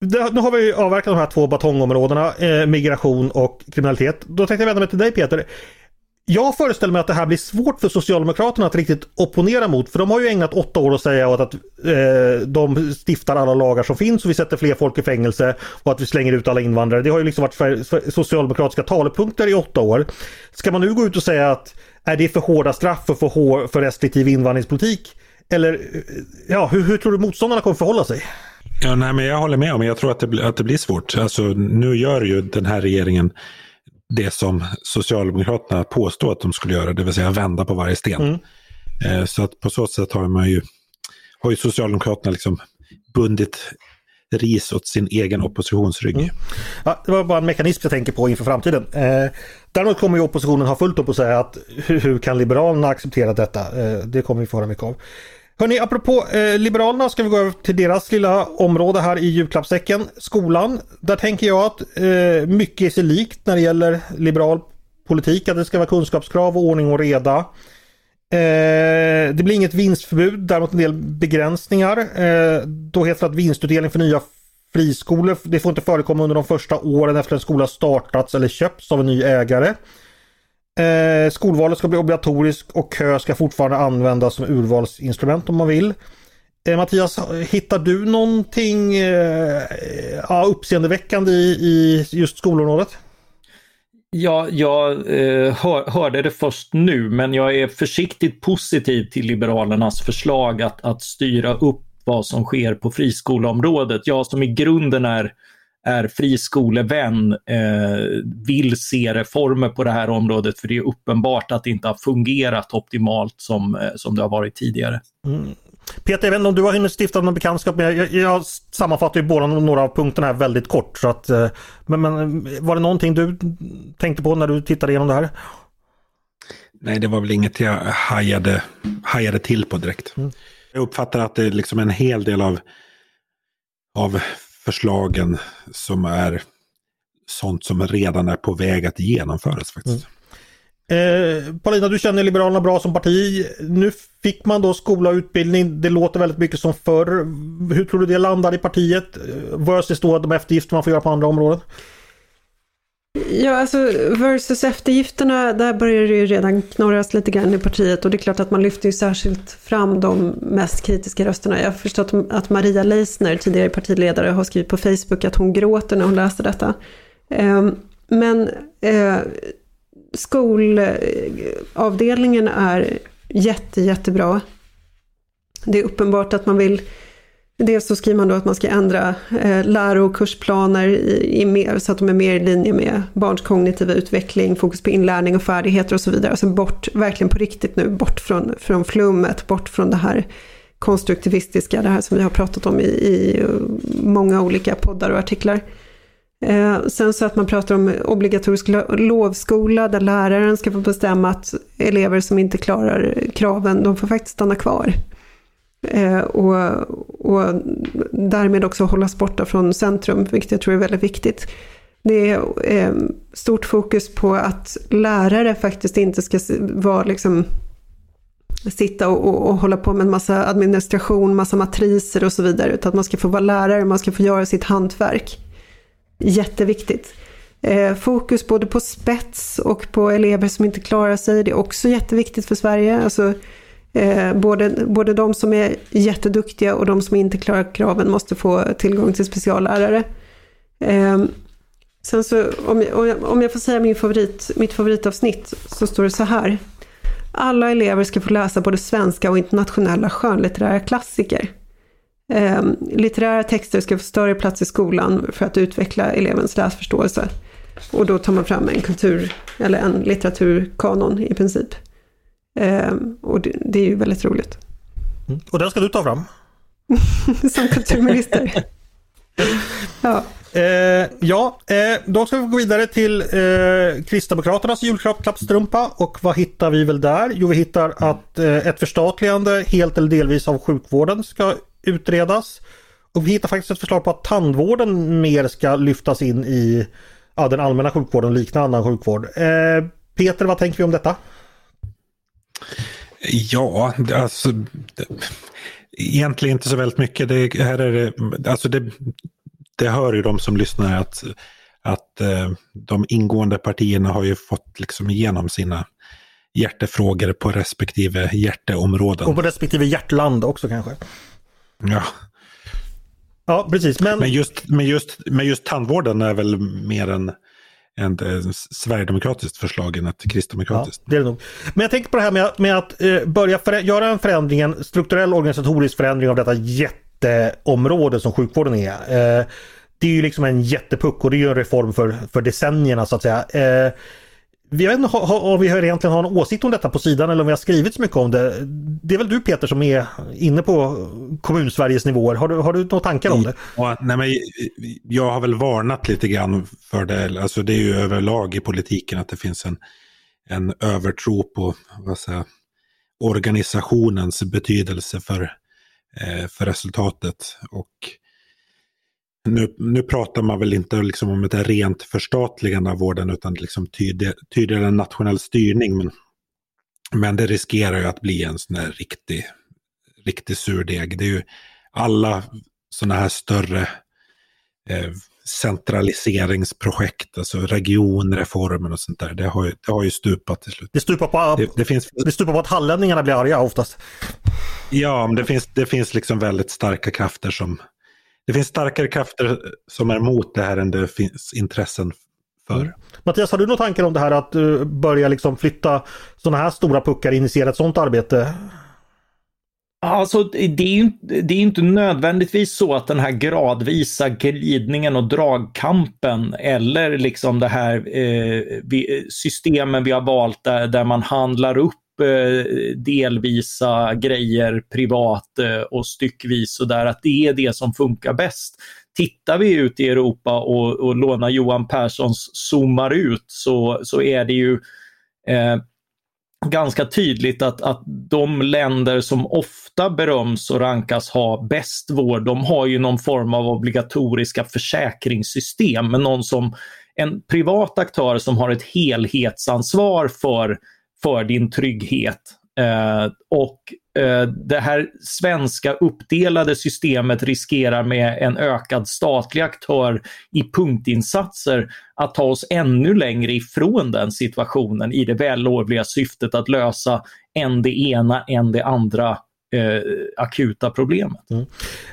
Nu har vi avverkat de här två batongområdena, eh, migration och kriminalitet. Då tänkte jag vända mig till dig Peter. Jag föreställer mig att det här blir svårt för Socialdemokraterna att riktigt opponera mot. För de har ju ägnat åtta år att säga åt att eh, de stiftar alla lagar som finns och vi sätter fler folk i fängelse och att vi slänger ut alla invandrare. Det har ju liksom varit socialdemokratiska talepunkter i åtta år. Ska man nu gå ut och säga att är det för hårda straff och för, hår, för restriktiv invandringspolitik? Eller eh, ja, hur, hur tror du motståndarna kommer förhålla sig? Ja, nej, men jag håller med om, jag tror att det, att det blir svårt. Alltså, nu gör ju den här regeringen det som Socialdemokraterna påstår att de skulle göra, det vill säga vända på varje sten. Mm. Eh, så att på så sätt har man ju, har ju Socialdemokraterna liksom bundit ris åt sin egen oppositionsrygg. Mm. Ja, det var bara en mekanism jag tänker på inför framtiden. Eh, däremot kommer ju oppositionen ha fullt upp och säga att hur, hur kan Liberalerna acceptera detta? Eh, det kommer vi få höra mycket av. Hörni, apropå eh, Liberalerna ska vi gå över till deras lilla område här i julklappssäcken, skolan. Där tänker jag att eh, mycket är sig likt när det gäller liberal politik, att det ska vara kunskapskrav och ordning och reda. Eh, det blir inget vinstförbud, däremot en del begränsningar. Eh, då heter det att vinstutdelning för nya friskolor, det får inte förekomma under de första åren efter en skola startats eller köpts av en ny ägare. Eh, skolvalet ska bli obligatoriskt och kö ska fortfarande användas som urvalsinstrument om man vill. Eh, Mattias, hittar du någonting eh, ja, uppseendeväckande i, i just skolområdet? Ja, jag eh, hör, hörde det först nu, men jag är försiktigt positiv till Liberalernas förslag att, att styra upp vad som sker på friskoleområdet. Jag som i grunden är är friskolevän eh, vill se reformer på det här området för det är uppenbart att det inte har fungerat optimalt som, eh, som det har varit tidigare. Mm. Peter, jag vet inte om du har hunnit stifta någon bekantskap med, jag, jag sammanfattar ju båda några av punkterna här väldigt kort. Så att, eh, men, men var det någonting du tänkte på när du tittade igenom det här? Nej, det var väl inget jag hajade, hajade till på direkt. Mm. Jag uppfattar att det är liksom en hel del av, av förslagen som är sånt som redan är på väg att genomföras faktiskt. Mm. Eh, Paulina, du känner Liberalerna bra som parti. Nu fick man då skola och utbildning. Det låter väldigt mycket som förr. Hur tror du det landar i partiet? Eh, Versus då de eftergifter man får göra på andra områden? Ja, alltså versus eftergifterna, där börjar det ju redan knorras lite grann i partiet och det är klart att man lyfter ju särskilt fram de mest kritiska rösterna. Jag har förstått att Maria Leisner, tidigare partiledare, har skrivit på Facebook att hon gråter när hon läser detta. Ehm, men eh, skolavdelningen är jätte, jättebra. Det är uppenbart att man vill Dels så skriver man då att man ska ändra eh, läro och kursplaner i, i mer, så att de är mer i linje med barns kognitiva utveckling, fokus på inlärning och färdigheter och så vidare. Alltså bort, verkligen på riktigt nu, bort från, från flummet, bort från det här konstruktivistiska, det här som vi har pratat om i, i många olika poddar och artiklar. Eh, sen så att man pratar om obligatorisk lovskola där läraren ska få bestämma att elever som inte klarar kraven, de får faktiskt stanna kvar. Eh, och, och därmed också hållas borta från centrum, vilket jag tror är väldigt viktigt. Det är eh, stort fokus på att lärare faktiskt inte ska vara liksom sitta och, och, och, hålla på med en massa administration, massa matriser och så vidare. Utan att man ska få vara lärare, man ska få göra sitt hantverk. Jätteviktigt. Eh, fokus både på spets och på elever som inte klarar sig. Det är också jätteviktigt för Sverige. Alltså, Eh, både, både de som är jätteduktiga och de som inte klarar kraven måste få tillgång till speciallärare. Eh, sen så, om jag, om jag får säga min favorit, mitt favoritavsnitt så står det så här. Alla elever ska få läsa både svenska och internationella skönlitterära klassiker. Eh, litterära texter ska få större plats i skolan för att utveckla elevens läsförståelse. Och då tar man fram en kultur, eller en litteraturkanon i princip. Eh, och det, det, är ju väldigt roligt. Mm. Och den ska du ta fram? Som kulturminister. ja. Eh, ja, eh, då ska vi gå vidare till eh, Kristdemokraternas julklappstrumpa och vad hittar vi väl där? Jo, vi hittar att eh, ett förstatligande helt eller delvis av sjukvården ska utredas. Och vi hittar faktiskt ett förslag på att tandvården mer ska lyftas in i ja, den allmänna sjukvården och liknande annan sjukvård. Eh, Peter, vad tänker vi om detta? Ja, alltså egentligen inte så väldigt mycket. Det, här är det, alltså det, det hör ju de som lyssnar att, att eh, de ingående partierna har ju fått liksom igenom sina hjärtefrågor på respektive hjärteområden. Och på respektive hjärtland också kanske. Ja. Ja, precis. Men, men, just, men, just, men just tandvården är väl mer en ett eh, sverigedemokratiskt förslag än ett kristdemokratiskt. Ja, det är det nog. Men jag tänker på det här med, med att eh, börja göra en förändring, en strukturell organisatorisk förändring av detta jätteområde som sjukvården är. Eh, det är ju liksom en jättepuck och det är ju en reform för, för decennierna så att säga. Eh, vi vet inte om vi egentligen har en åsikt om detta på sidan eller om vi har skrivit så mycket om det. Det är väl du Peter som är inne på kommun-Sveriges nivåer. Har du, har du några tankar om det? Ja, nej, men jag har väl varnat lite grann för det. Alltså det är ju överlag i politiken att det finns en, en övertro på vad säger, organisationens betydelse för, eh, för resultatet. Och nu, nu pratar man väl inte liksom om ett rent förstatligande av vården utan liksom tydligare nationell styrning. Men, men det riskerar ju att bli en sån här riktig, riktig surdeg. Det är ju alla sådana här större eh, centraliseringsprojekt, alltså regionreformen och sånt där. Det har ju, det har ju stupat till slut. Det stupar på, det, det, finns, det stupar på att hallänningarna blir arga oftast. Ja, men det finns, det finns liksom väldigt starka krafter som det finns starkare krafter som är emot det här än det finns intressen för. Mm. Mattias, har du några tankar om det här att uh, börja liksom flytta sådana här stora puckar, initiera ett sådant arbete? Alltså det är, ju, det är inte nödvändigtvis så att den här gradvisa glidningen och dragkampen eller liksom det här eh, systemen vi har valt där, där man handlar upp Eh, Eh, delvisa grejer privat eh, och styckvis och där att det är det som funkar bäst. Tittar vi ut i Europa och, och lånar Johan Perssons zoomar ut så, så är det ju eh, ganska tydligt att, att de länder som ofta beröms och rankas ha bäst vård, de har ju någon form av obligatoriska försäkringssystem. Men någon som en privat aktör som har ett helhetsansvar för för din trygghet. Eh, och eh, det här svenska uppdelade systemet riskerar med en ökad statlig aktör i punktinsatser att ta oss ännu längre ifrån den situationen i det vällovliga syftet att lösa än det ena än det andra eh, akuta problemet. Mm.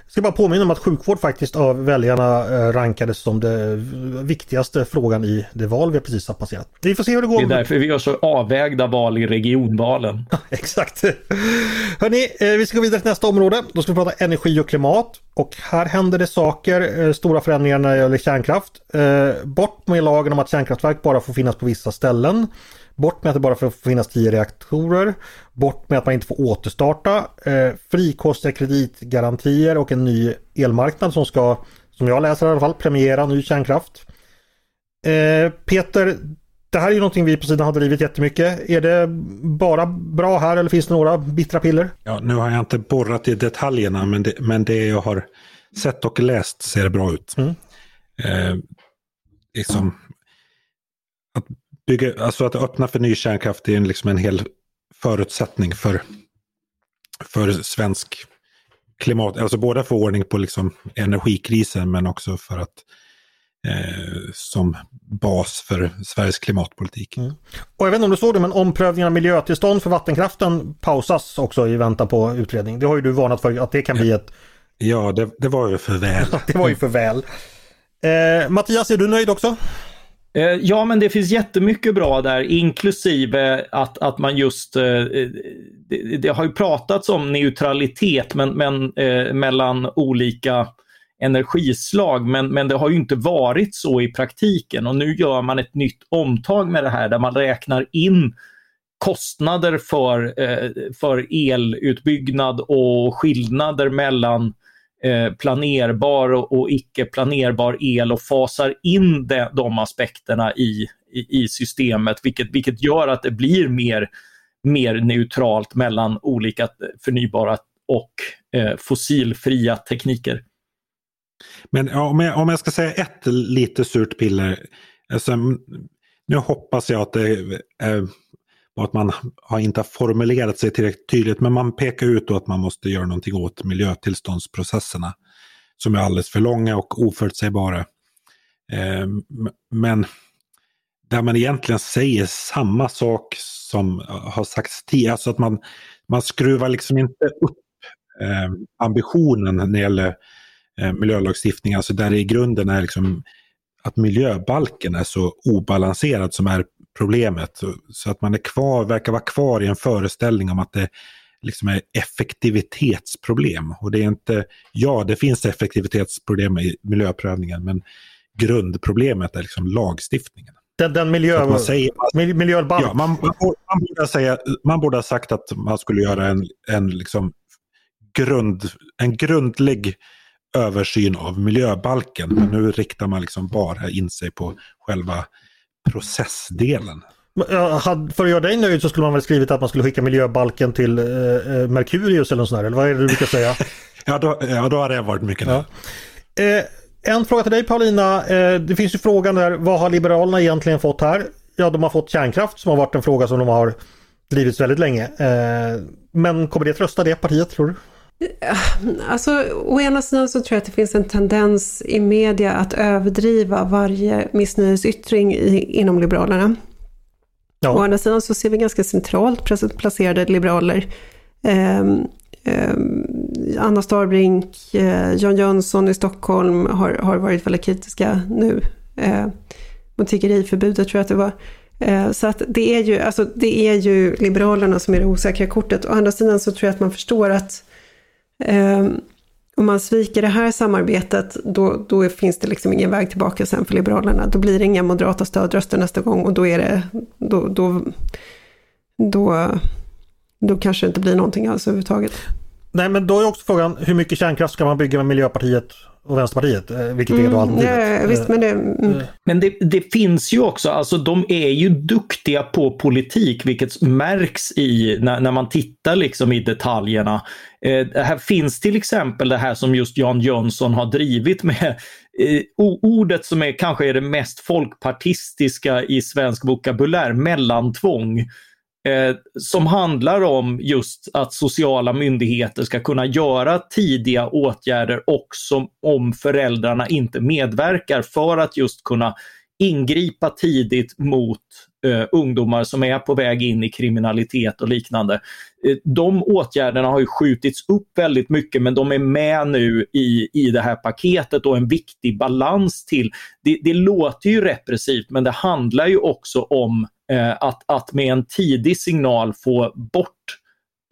Jag ska bara påminna om att sjukvård faktiskt av väljarna eh, rankades som det viktigaste frågan i det val vi precis har passerat. Vi får se hur det går. Det är därför vi gör så avvägda val i regionvalen. Exakt. Hörni, eh, vi ska gå vidare till nästa område. Då ska vi prata energi och klimat. Och här händer det saker, eh, stora förändringar när det gäller kärnkraft. Bort med lagen om att kärnkraftverk bara får finnas på vissa ställen. Bort med att det bara får finnas 10 reaktorer. Bort med att man inte får återstarta. Eh, frikostiga kreditgarantier och en ny elmarknad som ska, som jag läser i alla fall, premiera ny kärnkraft. Eh, Peter, det här är ju någonting vi på sidan har drivit jättemycket. Är det bara bra här eller finns det några bittra piller? Ja, nu har jag inte borrat i detaljerna men det, men det jag har sett och läst ser bra ut. Mm. Eh, liksom, att bygga, alltså att öppna för ny kärnkraft är liksom en hel förutsättning för, för svensk klimat, alltså både för ordning på liksom energikrisen men också för att eh, som bas för Sveriges klimatpolitik. Mm. Och jag vet inte om du såg det men omprövningen av miljötillstånd för vattenkraften pausas också i väntan på utredning. Det har ju du varnat för att det kan bli ett... Ja, det, det var ju för väl. det var ju för väl. Eh, Mattias, är du nöjd också? Eh, ja, men det finns jättemycket bra där, inklusive att, att man just... Eh, det, det har ju pratats om neutralitet men, men, eh, mellan olika energislag, men, men det har ju inte varit så i praktiken. Och nu gör man ett nytt omtag med det här där man räknar in kostnader för, eh, för elutbyggnad och skillnader mellan Eh, Eh, planerbar och, icke planerbar el och fasar in de, de aspekterna i, i, i, systemet, vilket, vilket gör att det blir mer, mer neutralt mellan olika förnybara och eh, fossilfria tekniker. Men om jag, om jag ska säga ett lite surt piller. Alltså, nu hoppas jag att det är och att man har inte formulerat sig tillräckligt tydligt. Men man pekar ut att man måste göra någonting åt miljötillståndsprocesserna. Som är alldeles för långa och oförutsägbara. Eh, men där man egentligen säger samma sak som har sagts tidigare. Alltså att man, man skruvar liksom inte upp eh, ambitionen när det gäller eh, miljölagstiftning. Alltså där det i grunden är liksom att miljöbalken är så obalanserad som är problemet. Så att man är kvar, verkar vara kvar i en föreställning om att det liksom är effektivitetsproblem. Och det är inte, ja det finns effektivitetsproblem i miljöprövningen men grundproblemet är liksom lagstiftningen. Den, den miljö, man säger, miljöbalk. Ja, man, man, man, borde säga, man borde ha sagt att man skulle göra en, en, liksom grund, en grundlig översyn av miljöbalken. Men nu riktar man liksom bara in sig på själva processdelen. För att göra dig nöjd så skulle man väl skrivit att man skulle skicka miljöbalken till eh, eh Merkurius eller något sånt där, eller vad är det du brukar säga? ja, då, ja, då hade jag varit mycket nöjd. Ja. Eh, en fråga till dig Paulina. Eh, det finns ju frågan där, vad har Liberalerna egentligen fått här? Ja, de har fått kärnkraft som har varit en fråga som de har drivits väldigt länge. Eh, men kommer det att rösta det partiet tror du? Alltså, å ena sidan så tror jag att det finns en tendens i media att överdriva varje missnöjesyttring i, inom Liberalerna. Ja. Å andra sidan så ser vi ganska centralt placerade liberaler. Eh, eh, Anna Starbrink, eh, Jan Jönsson i Stockholm har, har varit väldigt kritiska nu eh, mot tiggeriförbudet tror jag att det var. Eh, så att det är, ju, alltså, det är ju Liberalerna som är det osäkra kortet. Å andra sidan så tror jag att man förstår att Ehm, om man sviker det här samarbetet, då, då finns det liksom ingen väg tillbaka sen för Liberalerna. Då blir det inga moderata stödröster nästa gång och då är det, då, då, då, då kanske det inte blir någonting alls överhuvudtaget. Nej men då är också frågan hur mycket kärnkraft ska man bygga med Miljöpartiet och Vänsterpartiet, eh, vilket är då mm, alternativet. Ja, visst, men det, mm. Eh. men det, det, finns ju också, alltså de är ju duktiga på politik, vilket märks i när, när man tittar liksom i detaljerna. Eh, här finns till exempel det här som just Jan Jönsson har drivit med eh, ordet som är kanske är det mest folkpartistiska i svensk vokabulär, mellantvång. Eh, som handlar om just att sociala myndigheter ska kunna göra tidiga åtgärder också om föräldrarna inte medverkar för att just kunna ingripa tidigt mot eh, ungdomar som är på väg in i kriminalitet och liknande. Eh, de åtgärderna har ju skjutits upp väldigt mycket men de är med nu i, i det här paketet och en viktig balans till. Det, det låter ju repressivt men det handlar ju också om eh, Eh, att, att med en tidig signal få bort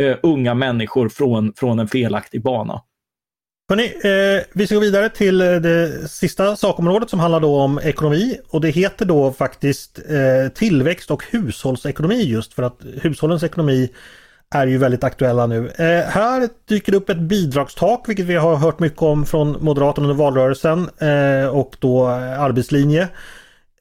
eh, unga människor från, från en felaktig bana. Hörrni, eh, vi ska gå vidare till eh, det sista sakområdet som handlar då om ekonomi och det heter då faktiskt eh, tillväxt och hushållsekonomi just för att hushållens ekonomi är ju väldigt aktuella nu. Eh, här dyker det upp ett bidragstak vilket vi har hört mycket om från Moderaterna under valrörelsen eh, och då eh, arbetslinje.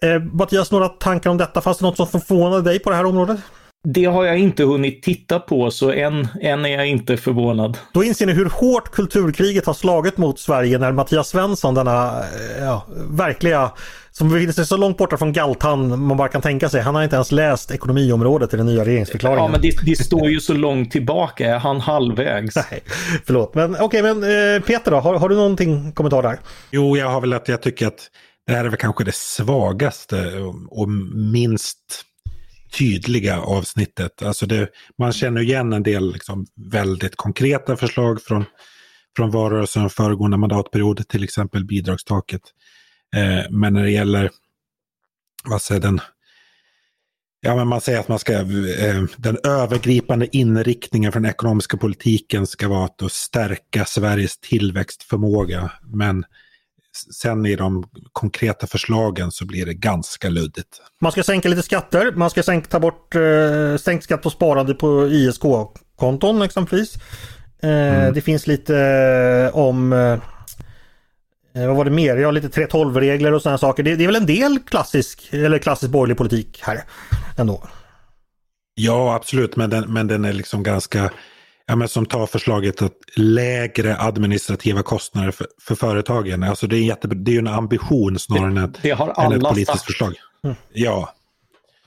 Eh, Mattias, några tankar om detta? Fanns det något som förvånade dig på det här området? Det har jag inte hunnit titta på så än, än är jag inte förvånad. Då inser ni hur hårt kulturkriget har slagit mot Sverige när Mattias Svensson, denna eh, ja, verkliga, som befinner sig så långt borta från Galtan man bara kan tänka sig. Han har inte ens läst ekonomiområdet i den nya regeringsförklaringen. Ja men det, det står ju så långt tillbaka, är han halvvägs? Nej, förlåt. Men okej, okay, men eh, Peter då, har, har du någonting kommentar där? Jo, jag har väl att jag tycker att det här är väl kanske det svagaste och minst tydliga avsnittet. Alltså det, man känner igen en del liksom väldigt konkreta förslag från, från valrörelsen föregående mandatperiod, till exempel bidragstaket. Eh, men när det gäller, vad säger den, Ja, men man säger att man ska, eh, den övergripande inriktningen för den ekonomiska politiken ska vara att stärka Sveriges tillväxtförmåga. Men sen i de konkreta förslagen så blir det ganska luddigt. Man ska sänka lite skatter, man ska sänka, ta bort eh, sänkt skatt på sparande på ISK-konton exempelvis. Eh, mm. Det finns lite eh, om eh, eh vad var det mer? Ja, lite 3.12-regler och sådana saker. Det, det, är väl en del klassisk, eller klassisk borgerlig politik här ändå. Ja, absolut, men den, men den är liksom ganska ja, men som tar förslaget att lägre administrativa kostnader för, för företagen. Alltså det är, jätte, det är en ambition snarare det, än, ett, det har alla än ett politiskt sagt. förslag. Mm. Ja.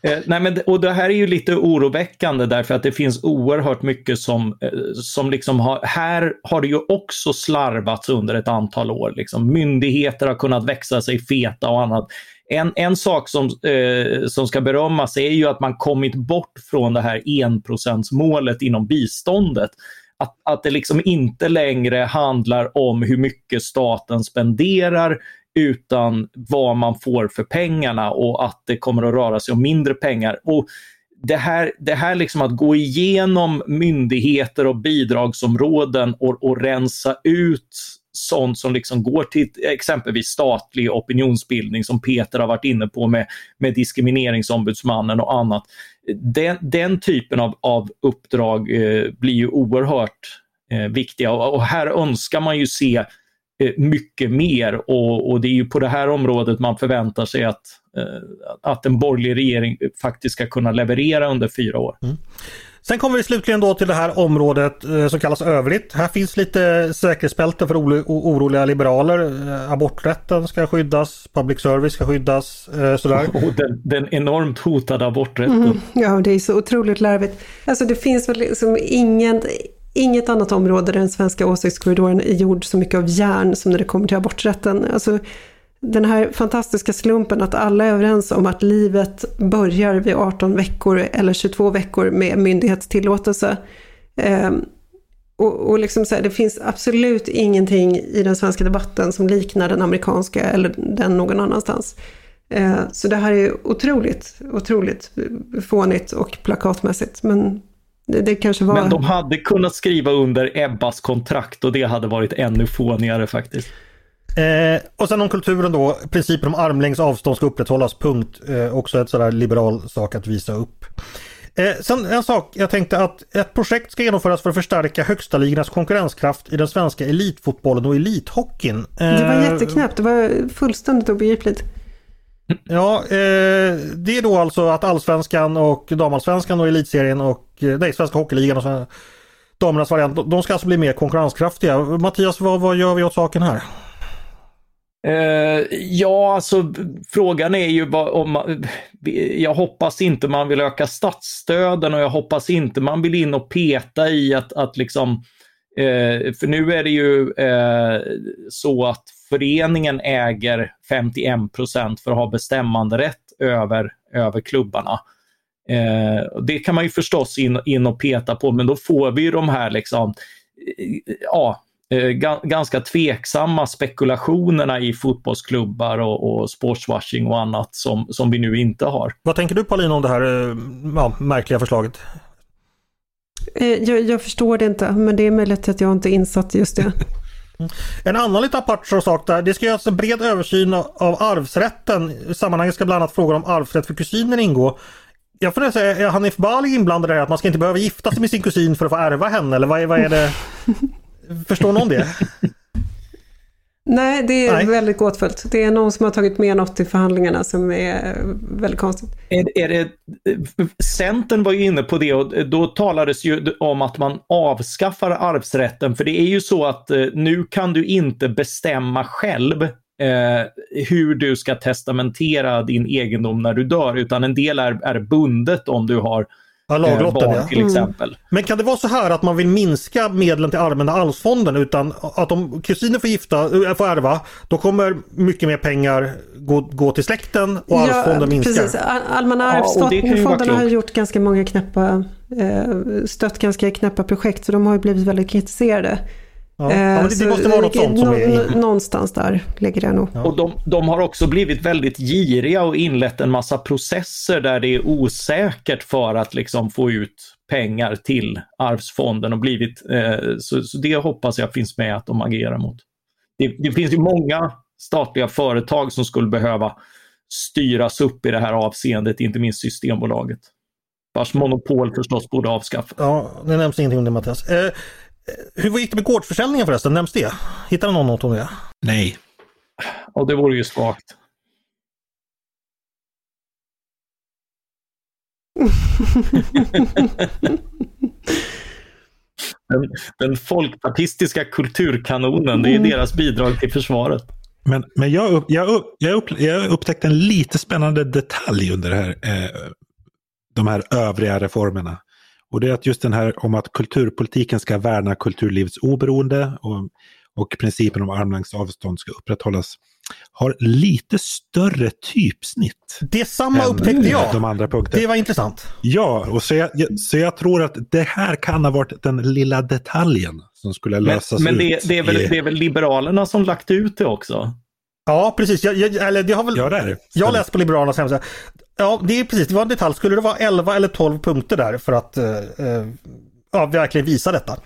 Eh, nej men, och det här är ju lite oroväckande därför att det finns oerhört mycket som, eh, som liksom har, här har det ju också slarvats under ett antal år. Liksom. Myndigheter har kunnat växa sig feta och annat. En, en sak som, eh, som ska berömmas är ju att man kommit bort från det här enprocentsmålet inom biståndet. Att, att det liksom inte längre handlar om hur mycket staten spenderar utan vad man får för pengarna och att det kommer att röra sig om mindre pengar. Och det här, det här liksom att gå igenom myndigheter och bidragsområden och, och rensa ut sånt som liksom går till exempelvis statlig opinionsbildning som Peter har varit inne på med, med diskrimineringsombudsmannen och annat. Den, den typen av, av uppdrag eh, blir ju oerhört eh, viktiga och, och, här önskar man ju se eh, mycket mer och, och, det är ju på det här området man förväntar sig att, eh, att en borgerlig regering faktiskt ska kunna leverera under fyra år. Mm. Sen kommer vi slutligen då till det här området eh, som kallas övrigt. Här finns lite säkerhetsbälten för oroliga liberaler. Eh, aborträtten ska skyddas, public service ska skyddas. Eh, sådär. Och den, den enormt hotade aborträtten. Mm, ja, det är så otroligt larvigt. Alltså det finns väl liksom ingen, inget annat område där den svenska åsiktskorridoren är gjord så mycket av järn som när det kommer till aborträtten. Alltså, den här fantastiska slumpen att alla är överens om att livet börjar vid 18 veckor eller 22 veckor med myndighetstillåtelse. Eh, och, och liksom så här, det finns absolut ingenting i den svenska debatten som liknar den amerikanska eller den någon annanstans. Eh, så det här är otroligt, otroligt fånigt och plakatmässigt. Men det, det, kanske var... Men de hade kunnat skriva under Ebbas kontrakt och det hade varit ännu fånigare faktiskt. Eh, och sen om kulturen då, principen om armlängds avstånd ska upprätthållas, punkt. Eh, också ett sådär liberal sak att visa upp. Eh, sen en sak, jag tänkte att ett projekt ska genomföras för att förstärka högsta ligornas konkurrenskraft i den svenska elitfotbollen och elithockeyn. det var eh, jätteknäppt, det var fullständigt obegripligt. Ja, eh, det är då alltså att allsvenskan och damallsvenskan och elitserien och eh, nej, svenska hockeyligan och damernas variant, de ska alltså bli mer konkurrenskraftiga. Mattias, vad, vad gör vi åt saken här? Eh, ja, alltså frågan är ju om om jag hoppas inte man vill öka statsstöden och jag hoppas inte man vill in och peta i att, att liksom, eh, för nu är det ju eh, så att föreningen äger 51 procent för att ha bestämmanderätt över, över klubbarna. det kan man ju förstås in, in och peta på, men då får vi ju de här liksom, ja, eh, ganska tveksamma spekulationerna i fotbollsklubbar och, och sportswashing och annat som, som vi nu inte har. Vad tänker du Paulina om det här eh, ja, märkliga förslaget? Eh, jag, jag, förstår det inte, men det är möjligt att jag inte insatt just det. En annan lite apart sak där, det ska göras en bred översyn av arvsrätten. I sammanhanget ska bland annat frågor om arvsrätt för kusiner ingå. Jag får säga, är Hanif Bali inblandad i det här att man ska inte behöva gifta sig med sin kusin för att få ärva henne eller vad är, vad är det? Förstår någon det? Nej, det är Nej. väldigt gåtfullt. Det är någon som har tagit med något i förhandlingarna som är väldigt konstigt. Är, är det, Centern var ju inne på det och då talades ju om att man avskaffar arvsrätten. För det är ju så att eh, nu kan du inte bestämma själv eh, hur du ska testamentera din egendom när du dör, utan en del är, är bundet om du har Ja, laglotten, ja. till exempel. Mm. Men kan det vara så här att man vill minska medlen till Allmänna arvsfonden utan att om kusiner får, gifta, äh, får ärva då kommer mycket mer pengar gå, gå till släkten och arvsfonden ja, minskar. Precis. Allmänna arvsfonden ja, har gjort ganska många knäppa, eh, stött ganska knäppa projekt så de har ju blivit väldigt kritiserade. Ja, men det, det eh, måste vara något sånt som är... Någonstans där ligger det nog. Ja. Och de, de, har också blivit väldigt giriga och inlett en massa processer där det är osäkert för att liksom få ut pengar till arvsfonden och blivit, eh, så, så, det hoppas jag finns med att de agerar mot. Det, det finns ju många statliga företag som skulle behöva styras upp i det här avseendet, inte minst Systembolaget. Vars monopol förstås borde avskaffas. Ja, det nämns ingenting om det Mattias. Eh, Eh, hur gick det med gårdsförsäljningen förresten? Nämns det? Hittar någon något om det? Nej. Och det vore ju svagt. den, den folkpartistiska kulturkanonen, det är deras bidrag till försvaret. Men, men jag, upp, jag, upp, jag, upp, jag upptäckte en lite spännande detalj under det här, eh, de här övriga reformerna. Och det är att just den här om att kulturpolitiken ska värna kulturlivets oberoende och, och principen om armlängds avstånd ska upprätthållas har lite större typsnitt. Det är samma upptäckte jag. De andra punkterna. Det var intressant. Ja, och så jag, så jag tror att det här kan ha varit den lilla detaljen som skulle lösas men, men det, ut. Men det, det, är väl Liberalerna som lagt ut det också? Ja, precis. Jag, jag, eller det har väl, ja, det är det. Jag läst på Liberalernas hemsida. Ja, det är precis, det var en detalj. Skulle det vara 11 eller 12 punkter där för att eh, eh, ja, verkligen visa detta?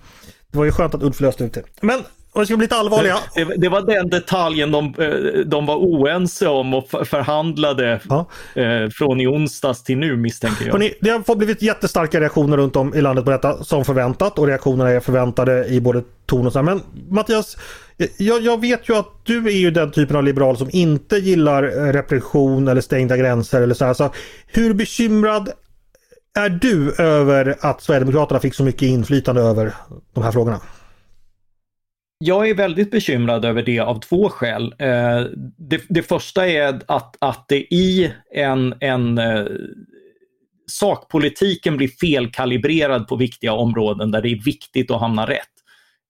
Det var ju skönt att Ulf löste ut det. Men och ska bli lite allvarliga. Det, det, var den detaljen de, eh, de var oense om och förhandlade ja. eh, från i onsdags till nu misstänker jag. Hörrni, det har blivit jättestarka reaktioner runt om i landet på detta som förväntat och reaktionerna är förväntade i både ton och så. Men Mattias, jag, jag, vet ju att du är ju den typen av liberal som inte gillar repression eller stängda gränser eller så här. Så hur bekymrad är du över att Sverigedemokraterna fick så mycket inflytande över de här frågorna? Jag är väldigt bekymrad över det av två skäl. Eh, det, det första är att, att det i en, en eh, sakpolitiken blir felkalibrerad på viktiga områden där det är viktigt att hamna rätt.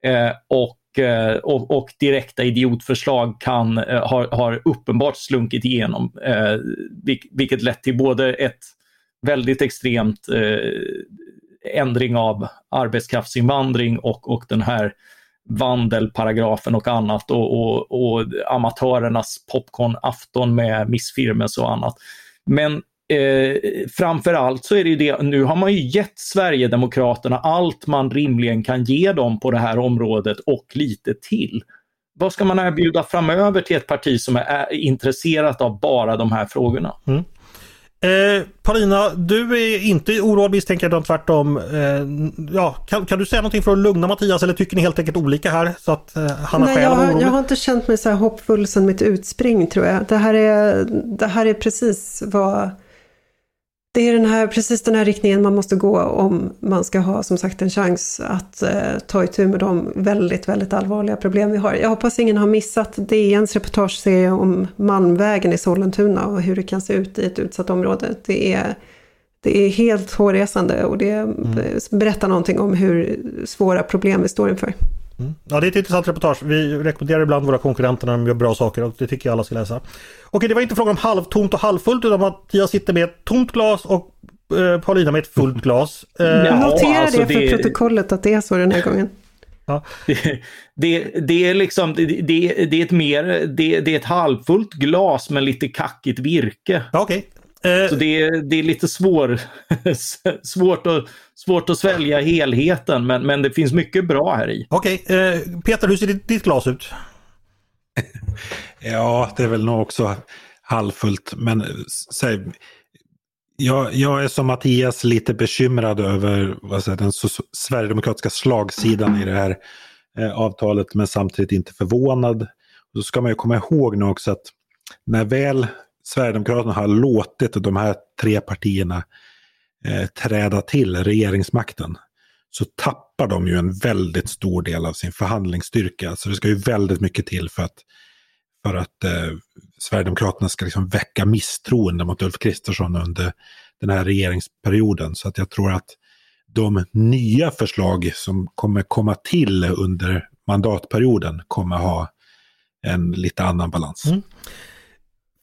Eh, och eh, och, och, direkta idiotförslag kan, har, har uppenbart slunkit igenom. vilket lett till både ett väldigt extremt ändring av arbetskraftsinvandring och, och den här vandelparagrafen och annat och, och, och amatörernas popcornafton med missfirmes och annat. Men eh, framför allt så är det ju det, nu har man ju gett Sverigedemokraterna allt man rimligen kan ge dem på det här området och lite till. Vad ska man erbjuda framöver till ett parti som är intresserat av bara de här frågorna? Mm. Eh, Paulina, du är inte oroad misstänker jag, tvärtom. Eh, ja, kan, kan, du säga någonting för att lugna Mattias eller tycker ni helt enkelt olika här? Så att eh, han har Nej, jag, jag har inte känt mig så här hoppfull sedan mitt utspring tror jag. Det här är, det här är precis vad det är den här, precis den här riktningen man måste gå om man ska ha som sagt en chans att eh, ta itu med de väldigt, väldigt allvarliga problem vi har. Jag hoppas ingen har missat DNs reportageserie om Malmvägen i Sollentuna och hur det kan se ut i ett utsatt område. Det är, det är helt hårresande och det mm. berättar någonting om hur svåra problem vi står inför. Mm. Ja, det är ett intressant reportage. Vi rekommenderar ibland våra konkurrenter när de gör bra saker och det tycker jag alla ska läsa. Okej, det var inte frågan om halvtomt och halvfullt utan att jag sitter med ett tomt glas och eh, Paulina med ett fullt glas. Eh, ja, Notera alltså det för det... protokollet att det är så den här gången. Ja. Det, det, det, är liksom, det, det, är ett mer, det, det är ett halvfullt glas med lite kackigt virke. Okej, okay. Eh, så det är, det är lite svår, svårt, att, svårt att svälja helheten men, men det finns mycket bra här i. Okej, okay. eh, Peter hur ser ditt, ditt glas ut? ja, det är väl nog också halvfullt. Men säg, jag, jag är som Mattias lite bekymrad över vad säger, den sverigedemokratiska slagsidan i det här eh, avtalet men samtidigt inte förvånad. Och då ska man ju komma ihåg nu också att när väl Sverigedemokraterna har låtit de här tre partierna eh, träda till regeringsmakten så tappar de ju en väldigt stor del av sin förhandlingsstyrka. Så det ska ju väldigt mycket till för att, för att eh, Sverigedemokraterna ska liksom väcka misstroende mot Ulf Kristersson under den här regeringsperioden. Så att jag tror att de nya förslag som kommer komma till under mandatperioden kommer ha en lite annan balans. Mm.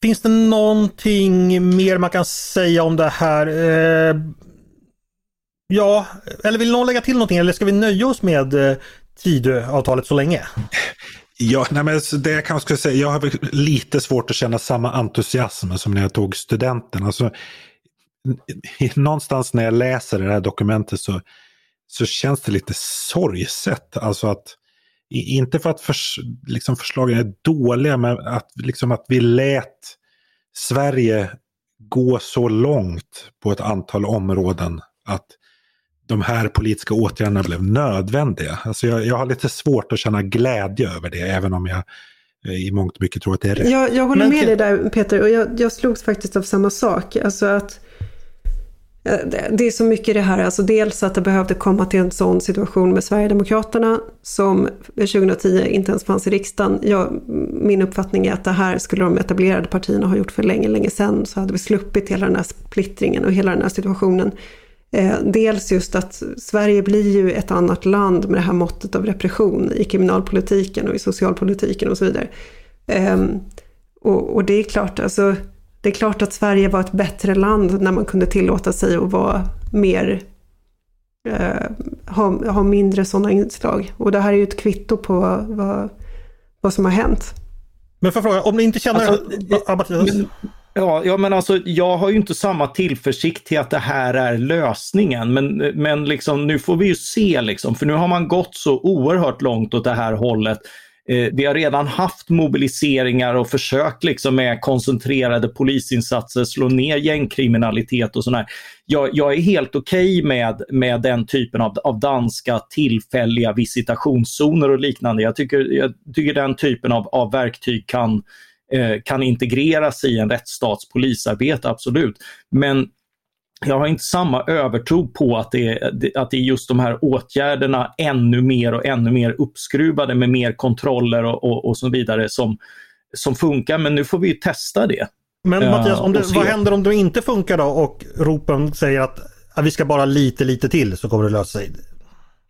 Finns det någonting mer man kan säga om det här? Eh, ja, eller vill någon lägga till någonting eller ska vi nöja oss med eh, Tidöavtalet så länge? Ja, nej men det jag kanske skulle säga, jag har lite svårt att känna samma entusiasm som när jag tog studenten. Alltså, någonstans när jag läser det här dokumentet så, så känns det lite sorgset. Alltså att inte för att förs, liksom förslagen är dåliga, men att, liksom att vi lät Sverige gå så långt på ett antal områden att de här politiska åtgärderna blev nödvändiga. Alltså jag, jag har lite svårt att känna glädje över det, även om jag eh, i mångt och mycket tror att det är rätt. Jag, jag håller med dig där Peter, och jag, jag slogs faktiskt av samma sak. Alltså att Eh, det är så mycket det här, alltså dels att det behövde komma till en sån situation med Sverigedemokraterna som 2010 inte ens fanns i riksdagen. Jag, min uppfattning är att det här skulle de etablerade partierna ha gjort för länge, länge sedan. Så hade vi sluppit hela den här splittringen och hela den här situationen. Eh, dels just att Sverige blir ju ett annat land med det här måttet av repression i kriminalpolitiken och i socialpolitiken och så vidare. Eh, och, och det är klart, alltså det är klart att Sverige var ett bättre land när man kunde tillåta sig att vara mer eh, ha, ha mindre sådana inslag. Och det här är ju ett kvitto på vad, vad som har hänt. Men för fråga, om ni inte känner... Alltså, det, Ja, ja, men alltså jag har ju inte samma tillförsikt till att det här är lösningen. Men, men liksom, nu får vi ju se, liksom, för nu har man gått så oerhört långt åt det här hållet. Eh, vi har redan haft mobiliseringar och försök liksom, med koncentrerade polisinsatser slå ner gängkriminalitet och sådär. Jag, jag är helt okej okay med, med den typen av, av danska tillfälliga visitationszoner och liknande. Jag tycker, jag tycker den typen av, av verktyg kan Eh, kan integreras i en rättsstats polisarbete, absolut. Men jag har inte samma övertro på att det, är, att det är just de här åtgärderna ännu mer och ännu mer uppskruvade med mer kontroller och, och, och så vidare som, som funkar. Men nu får vi testa det. Men uh, Mattias, om det, vad händer om det inte funkar då och ropen säger att, att vi ska bara lite, lite till så kommer det lösa sig?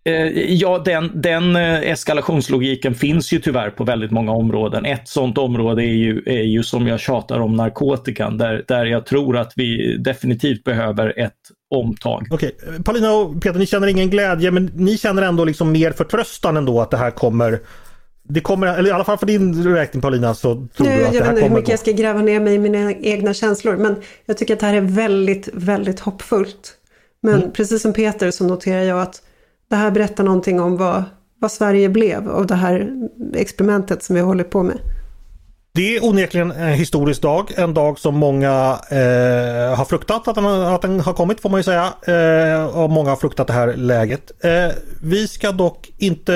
Eh, ja, den, den eh, eskalationslogiken finns ju tyvärr på väldigt många områden. Ett sådant område är ju, är ju som jag tjatar om narkotikan, där, där jag tror att vi definitivt behöver ett omtag. Okej, okay. Paulina och Peter, ni känner ingen glädje, men ni känner ändå liksom mer förtröstan ändå att det här kommer det kommer, eller i alla fall för din räkning Paulina så tror nu, du att det här kommer Jag vet inte hur mycket gå. jag ska gräva ner mig i mina egna känslor men jag tycker att det här är väldigt, väldigt hoppfullt. Men mm. precis som Peter så noterar jag att det här berättar någonting om vad, vad Sverige blev av det här experimentet som vi håller på med. Det är onekligen en historisk dag, en dag som många eh, har fruktat att den, att den har kommit får man ju säga. Eh, och många har fruktat det här läget. Eh, vi ska dock inte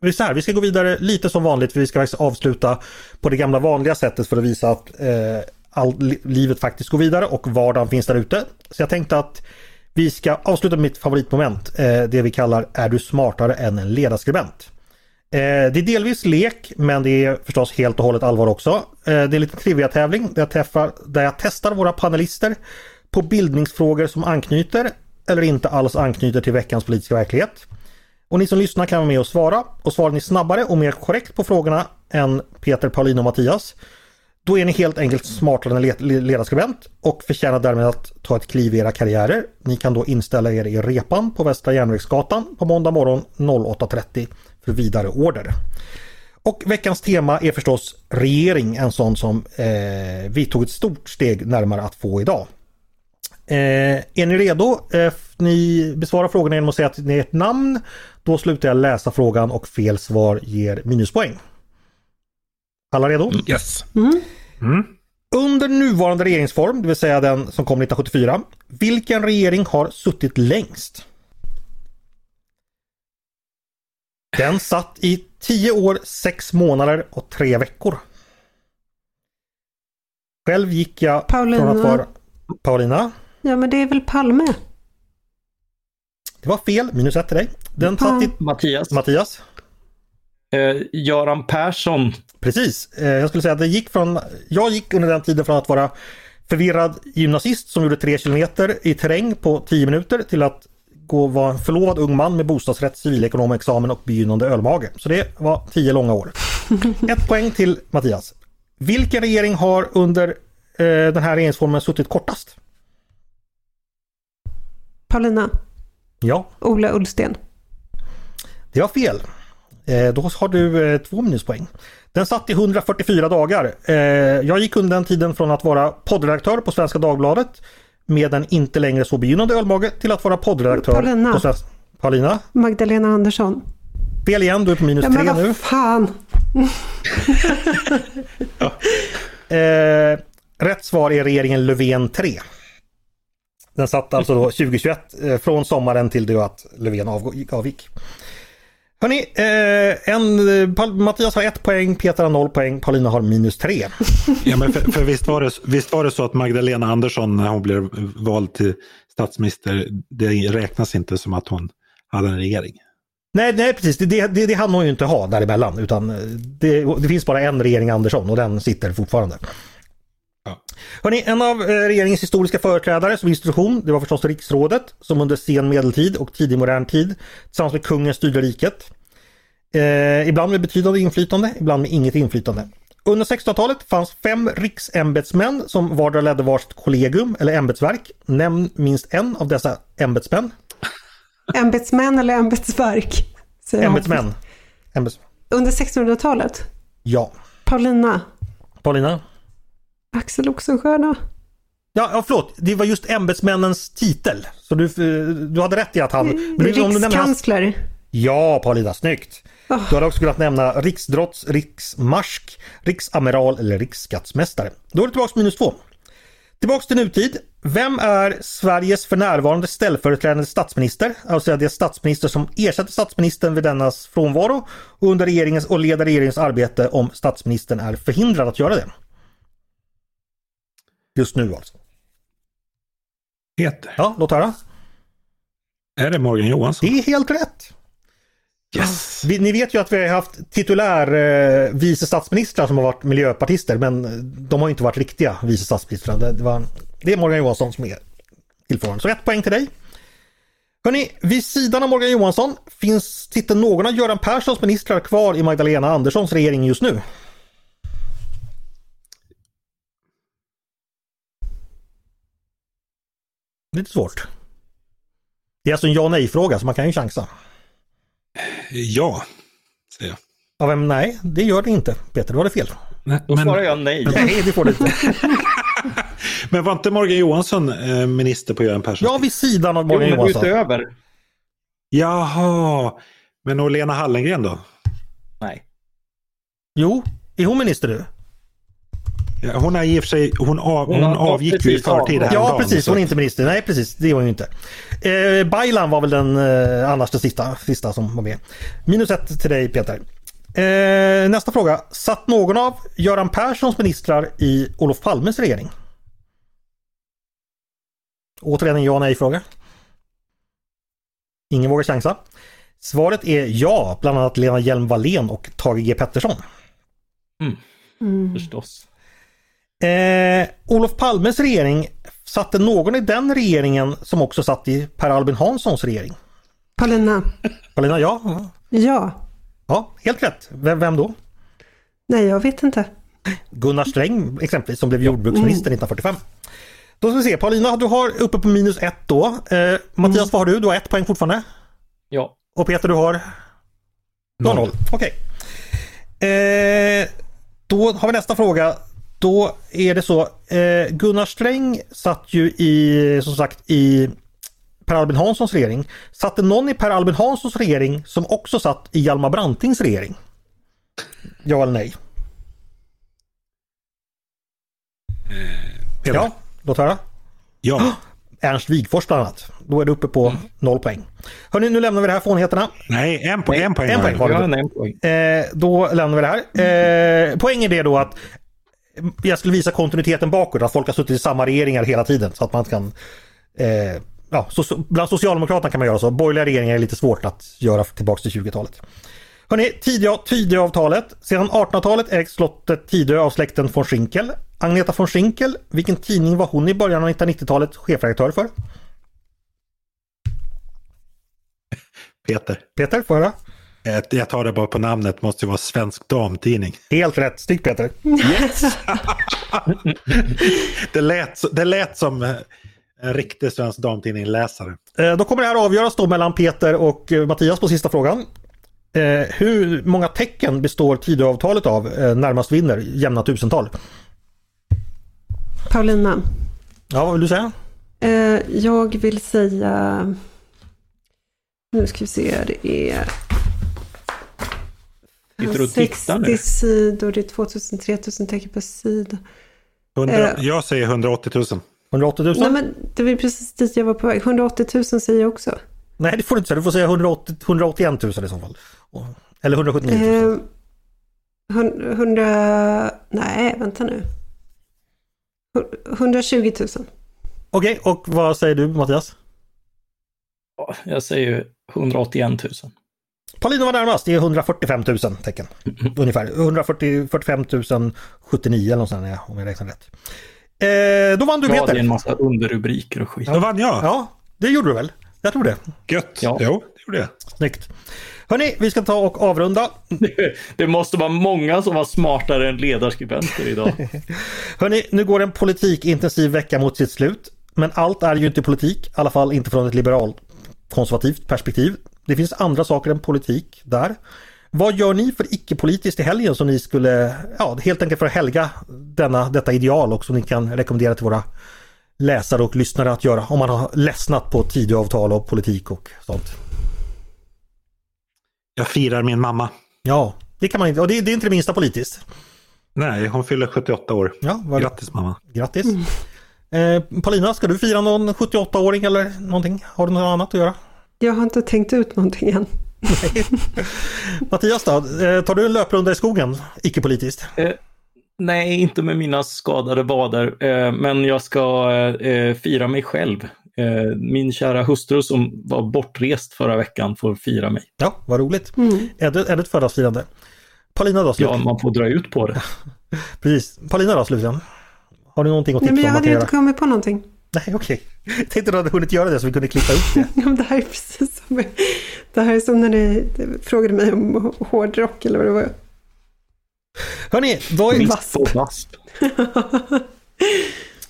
vi, så här, vi ska gå vidare lite som vanligt. för Vi ska faktiskt avsluta på det gamla vanliga sättet för att visa att eh, all, livet faktiskt går vidare och vardagen finns där ute. Så jag tänkte att vi ska avsluta med mitt favoritmoment, eh, det vi kallar Är du smartare än en ledarskribent? Eh, det är delvis lek men det är förstås helt och hållet allvar också. Eh, det är en liten trivia-tävling där jag, träffar, där jag testar våra panelister på bildningsfrågor som anknyter eller inte alls anknyter till veckans politiska verklighet. Och ni som lyssnar kan vara med och svara och svarar ni snabbare och mer korrekt på frågorna än Peter, Paulina och Mattias då är ni helt enkelt smartare än ledarskribent och förtjänar därmed att ta ett kliv i era karriärer. Ni kan då inställa er i repan på Västra Järnvägsgatan på måndag morgon 08.30 för vidare order. Och veckans tema är förstås regering, en sån som eh, vi tog ett stort steg närmare att få idag. Eh, är ni redo? Eh, ni besvarar frågorna genom att säga att ni är ett namn. Då slutar jag läsa frågan och fel svar ger minuspoäng. Alla redo? Mm. Yes. Mm. Mm. Under nuvarande regeringsform, det vill säga den som kom 1974, vilken regering har suttit längst? Den satt i 10 år, 6 månader och 3 veckor. Själv gick jag Paulina. från att vara... Paulina? Ja men det är väl Palme? Det var fel, minus ett till dig. Den satt i... Mattias. Mattias? Eh, Göran Persson. Precis, eh, jag skulle säga att det gick från, jag gick under den tiden från att vara förvirrad gymnasist som gjorde tre kilometer i terräng på tio minuter till att gå vara en förlovad ung man med bostadsrätt, civilekonomexamen och begynnande ölmage. Så det var tio långa år. Ett poäng till Mattias. Vilken regering har under eh, den här regeringsformen suttit kortast? Paulina. Ja. Ola Ullsten. Det var fel. Eh, då har du eh, två minuspoäng. Den satt i 144 dagar. Eh, jag gick under den tiden från att vara poddredaktör på Svenska Dagbladet med en inte längre så begynnande ölmage till att vara poddredaktör Paulina. på Svenska... Paulina? Magdalena Andersson. Fel igen, du är på minus ja, tre men nu. fan! ja. eh, rätt svar är regeringen Löfven 3. Den satt alltså då 2021 eh, från sommaren till det att Löfven avgick. Hörni, eh, en, eh, Mattias har ett poäng, Peter har noll poäng, Paulina har minus tre. ja, men för, för visst, var det, visst var det så att Magdalena Andersson när hon blev vald till statsminister, det räknas inte som att hon hade en regering? Nej, nej precis, det, det, det hann hon ju inte ha däremellan utan eh, det, det finns bara en regering Andersson och den sitter fortfarande. Hörrni, en av eh, regeringens historiska företrädare som institution, det var förstås riksrådet som under sen medeltid och tidig modern tid tillsammans med kungen styrde riket. Eh, ibland med betydande inflytande, ibland med inget inflytande. Under 1600-talet fanns fem riksämbetsmän som vardera ledde varsitt kollegium eller ämbetsverk. Nämn minst en av dessa ämbetsmän. Ämbetsmän eller ämbetsverk? Ämbetsmän. Ämbets... Under 1600-talet? Ja. Paulina. Paulina? Axel Oxenstierna. Ja, ja, förlåt. Det var just ämbetsmännens titel. Så du, du hade rätt i att han... Mm, men om du Rikskansler. Ja, Paulina, snyggt. Ah. Du hade också kunnat nämna riksdrotts, riksmarsk, riksamiral eller riksskattsmästare. Då är det tillbaks minus två. Tillbaks till nutid. Vem är Sveriges för närvarande ställföreträdande statsminister? Alltså det är statsminister som ersätter statsministern vid dennas frånvaro och under regeringens och leder regeringens arbete om statsministern är förhindrad att göra det. Just nu alltså. Peter. Ja, låt höra. Är det Morgan Johansson? Det är helt rätt. Yes! Vi, ni vet ju att vi har haft titulär eh, vice statsministrar som har varit miljöpartister men de har inte varit riktiga vice statsministrar. Det, det, var, det är Morgan Johansson som är tillförordnad. Så ett poäng till dig. Hörrni, vid sidan av Morgan Johansson finns titeln någon av Göran Perssons ministrar kvar i Magdalena Anderssons regering just nu? Lite svårt. Det är alltså en ja nej fråga så man kan ju chansa. Ja, säger jag. Ja, vem, nej, det gör det inte. Peter, du hade fel. Nej, Då svarar Men, jag nej. Nej, det får du inte. men var inte Morgan Johansson eh, minister på Göran Persson? Ja, vid sidan av Jo, Morgan men Johansson. utöver. Jaha, men och Lena Hallengren då? Nej. Jo, är hon minister nu? Ja, hon har i och för sig, hon, av, Hon hon, avgick ju i förtid. Ja, precis. Hon är inte minister. Nej, precis. Det är hon ju inte. Eh, Baylan var väl den eh, annars den sista, sista som var med. Minus ett till dig Peter. Eh, nästa fråga. Satt någon av Göran Perssons ministrar i Olof Palmes regering? Återigen en ja nej fråga. Ingen vågar chansa. Svaret är ja, bland annat Lena Hjelm-Wallén och Thage G Pettersson. Mm. Förstås. Eh, Olof Palmes regering, satte någon i den regeringen som också satt i Per Albin Hanssons regering? Paulina. Paulina, ja. Ja. Ja, helt rätt. Vem, vem då? Nej, jag vet inte. Gunnar Sträng exempelvis som blev jordbruksminister 1945. Då ska vi se, Paulina du har uppe på minus ett då. Eh, Mattias vad har du? Du har ett poäng fortfarande. Ja. Och Peter du har? Noll. noll. Okej. Eh, då har vi nästa fråga. Då är det så. Eh, Gunnar Sträng satt ju i, som sagt, i Per Albin Hanssons regering. Satt det någon i Per Albin Hanssons regering som också satt i Hjalmar Brantings regering? Ja eller nej? Peter. Ja, låt höra. Ja. Ernst Wigforss bland annat. Då är du uppe på noll poäng. Hörni, nu lämnar vi det här fånigheterna. Nej, en, po- en poäng en poäng det. en poäng. Eh, då lämnar vi det här. Eh, poängen är då att jag skulle visa kontinuiteten bakåt, att folk har suttit i samma regeringar hela tiden så att man kan eh, ja, så, bland Socialdemokraterna kan man göra så. Borgerliga regeringar är lite svårt att göra tillbaks till 20-talet. Hörrni, Tidö, Tidöavtalet. Sedan 1800-talet ägs slottet Tidö av släkten von Schinkel. Agneta von Schinkel, vilken tidning var hon i början av 1990-talet chefredaktör för? Peter. Peter, får jag höra? Jag tar det bara på namnet, måste ju vara Svensk Damtidning. Helt rätt, snyggt Peter. Det lät, det lät som eh, en riktig Svensk Damtidning-läsare. Eh, Då kommer det här avgöras då mellan Peter och eh, Mattias på sista frågan. Hur många tecken består Tidöavtalet av? Närmast vinner, jämna tusental. Paulina. Ja, vad vill du säga? Jag vill säga... Nu ska vi se, det är... Sitter och tittar nu? 60 sidor, det är 2000-3000 tecken per sida. 100, Eh. Jag säger 180 000. 180 000? Nej men det var precis dit jag var på väg. 180 000 säger jag också. Nej, det får du inte säga. Du får säga 180, 181 000 i så fall. Eller 179 000. Eh, hun- 100... Nej, vänta nu. Hu- 120 000. Okej, och vad säger du Mattias? Ja, Jag säger 181 000. Paulina var närmast, det är 145 000 tecken. Ungefär. 140, 45 079 eller något sånt om jag räknar rätt. Eh, då vann du Ja, det är Peter. en massa underrubriker och skit. Då vann jag. Ja, det gjorde du väl? Jag tror det. Gött. Ja. Jo, det gjorde jag. Snyggt. Hörni, vi ska ta och avrunda. Det måste vara många som var smartare än ledarskribenter idag. Hörni, nu går en politikintensiv vecka mot sitt slut. Men allt är ju inte politik, i alla fall inte från ett liberalt konservativt perspektiv. Det finns andra saker än politik där. Vad gör ni för icke-politiskt i helgen som ni skulle, ja helt enkelt för att helga denna, detta ideal och som ni kan rekommendera till våra läsare och lyssnare att göra om man har ledsnat på Tidöavtal och politik och sånt. Jag firar min mamma. Ja, det kan man inte. Och det, det är inte det minsta politiskt. Nej, hon fyller 78 år. Ja, vad, Grattis mamma. Grattis! Eh, Paulina, ska du fira någon 78-åring eller någonting? Har du något annat att göra? Jag har inte tänkt ut någonting än. Mattias då? Eh, tar du en löprunda i skogen? Icke-politiskt? Eh, nej, inte med mina skadade vader, eh, men jag ska eh, fira mig själv. Eh, min kära hustru som var bortrest förra veckan får fira mig. Ja, vad roligt. Mm. Är det, är det ett födelsedagsfirande? Paulina då Ja, slutligen? man får dra ut på det. Precis. Paulina då slutligen? Har du någonting att Nej, tipsa men jag om att hade ju inte kommit på någonting. Nej, okej. Jag tänkte du hade hunnit göra det så vi kunde klippa upp det. Ja, men det här är precis som, det här är som när ni frågade mig om hårdrock eller vad det var. Hörni, då är, Vasp.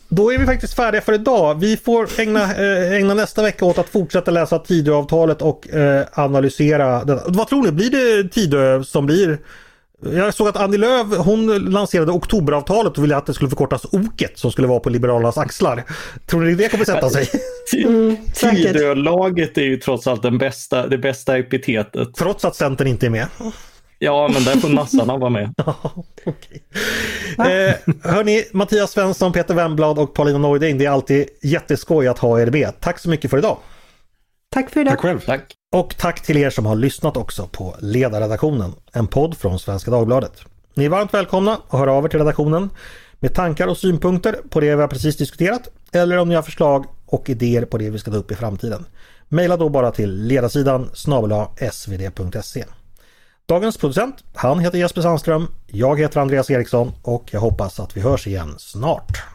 Då är vi faktiskt färdiga för idag. Vi får ägna, eh, ägna nästa vecka åt att fortsätta läsa Tidöavtalet och eh, analysera det. Vad tror ni, blir det Tidö som blir jag såg att Annie Lööf hon lanserade oktoberavtalet och ville att det skulle förkortas OKET som skulle vara på Liberalernas axlar. Tror ni det kommer sätta sig? Mm. Tidölaget är ju trots allt den bästa, det bästa epitetet. Trots att Centern inte är med. Ja, men där får nassarna vara med. Ja, okej. Eh, hörni, Mattias Svensson, Peter Wemblad och Paulina Neuding, det är alltid jätteskoj att ha er med. Tack så mycket för idag. Tack för idag. Tack själv. Tack. Och tack till er som har lyssnat också på Ledarredaktionen, en podd från Svenska Dagbladet. Ni är varmt välkomna att höra av er till redaktionen med tankar och synpunkter på det vi har precis diskuterat eller om ni har förslag och idéer på det vi ska ta upp i framtiden. Maila då bara till ledarsidan snabel svd.se. Dagens producent, han heter Jesper Sandström, jag heter Andreas Eriksson och jag hoppas att vi hörs igen snart.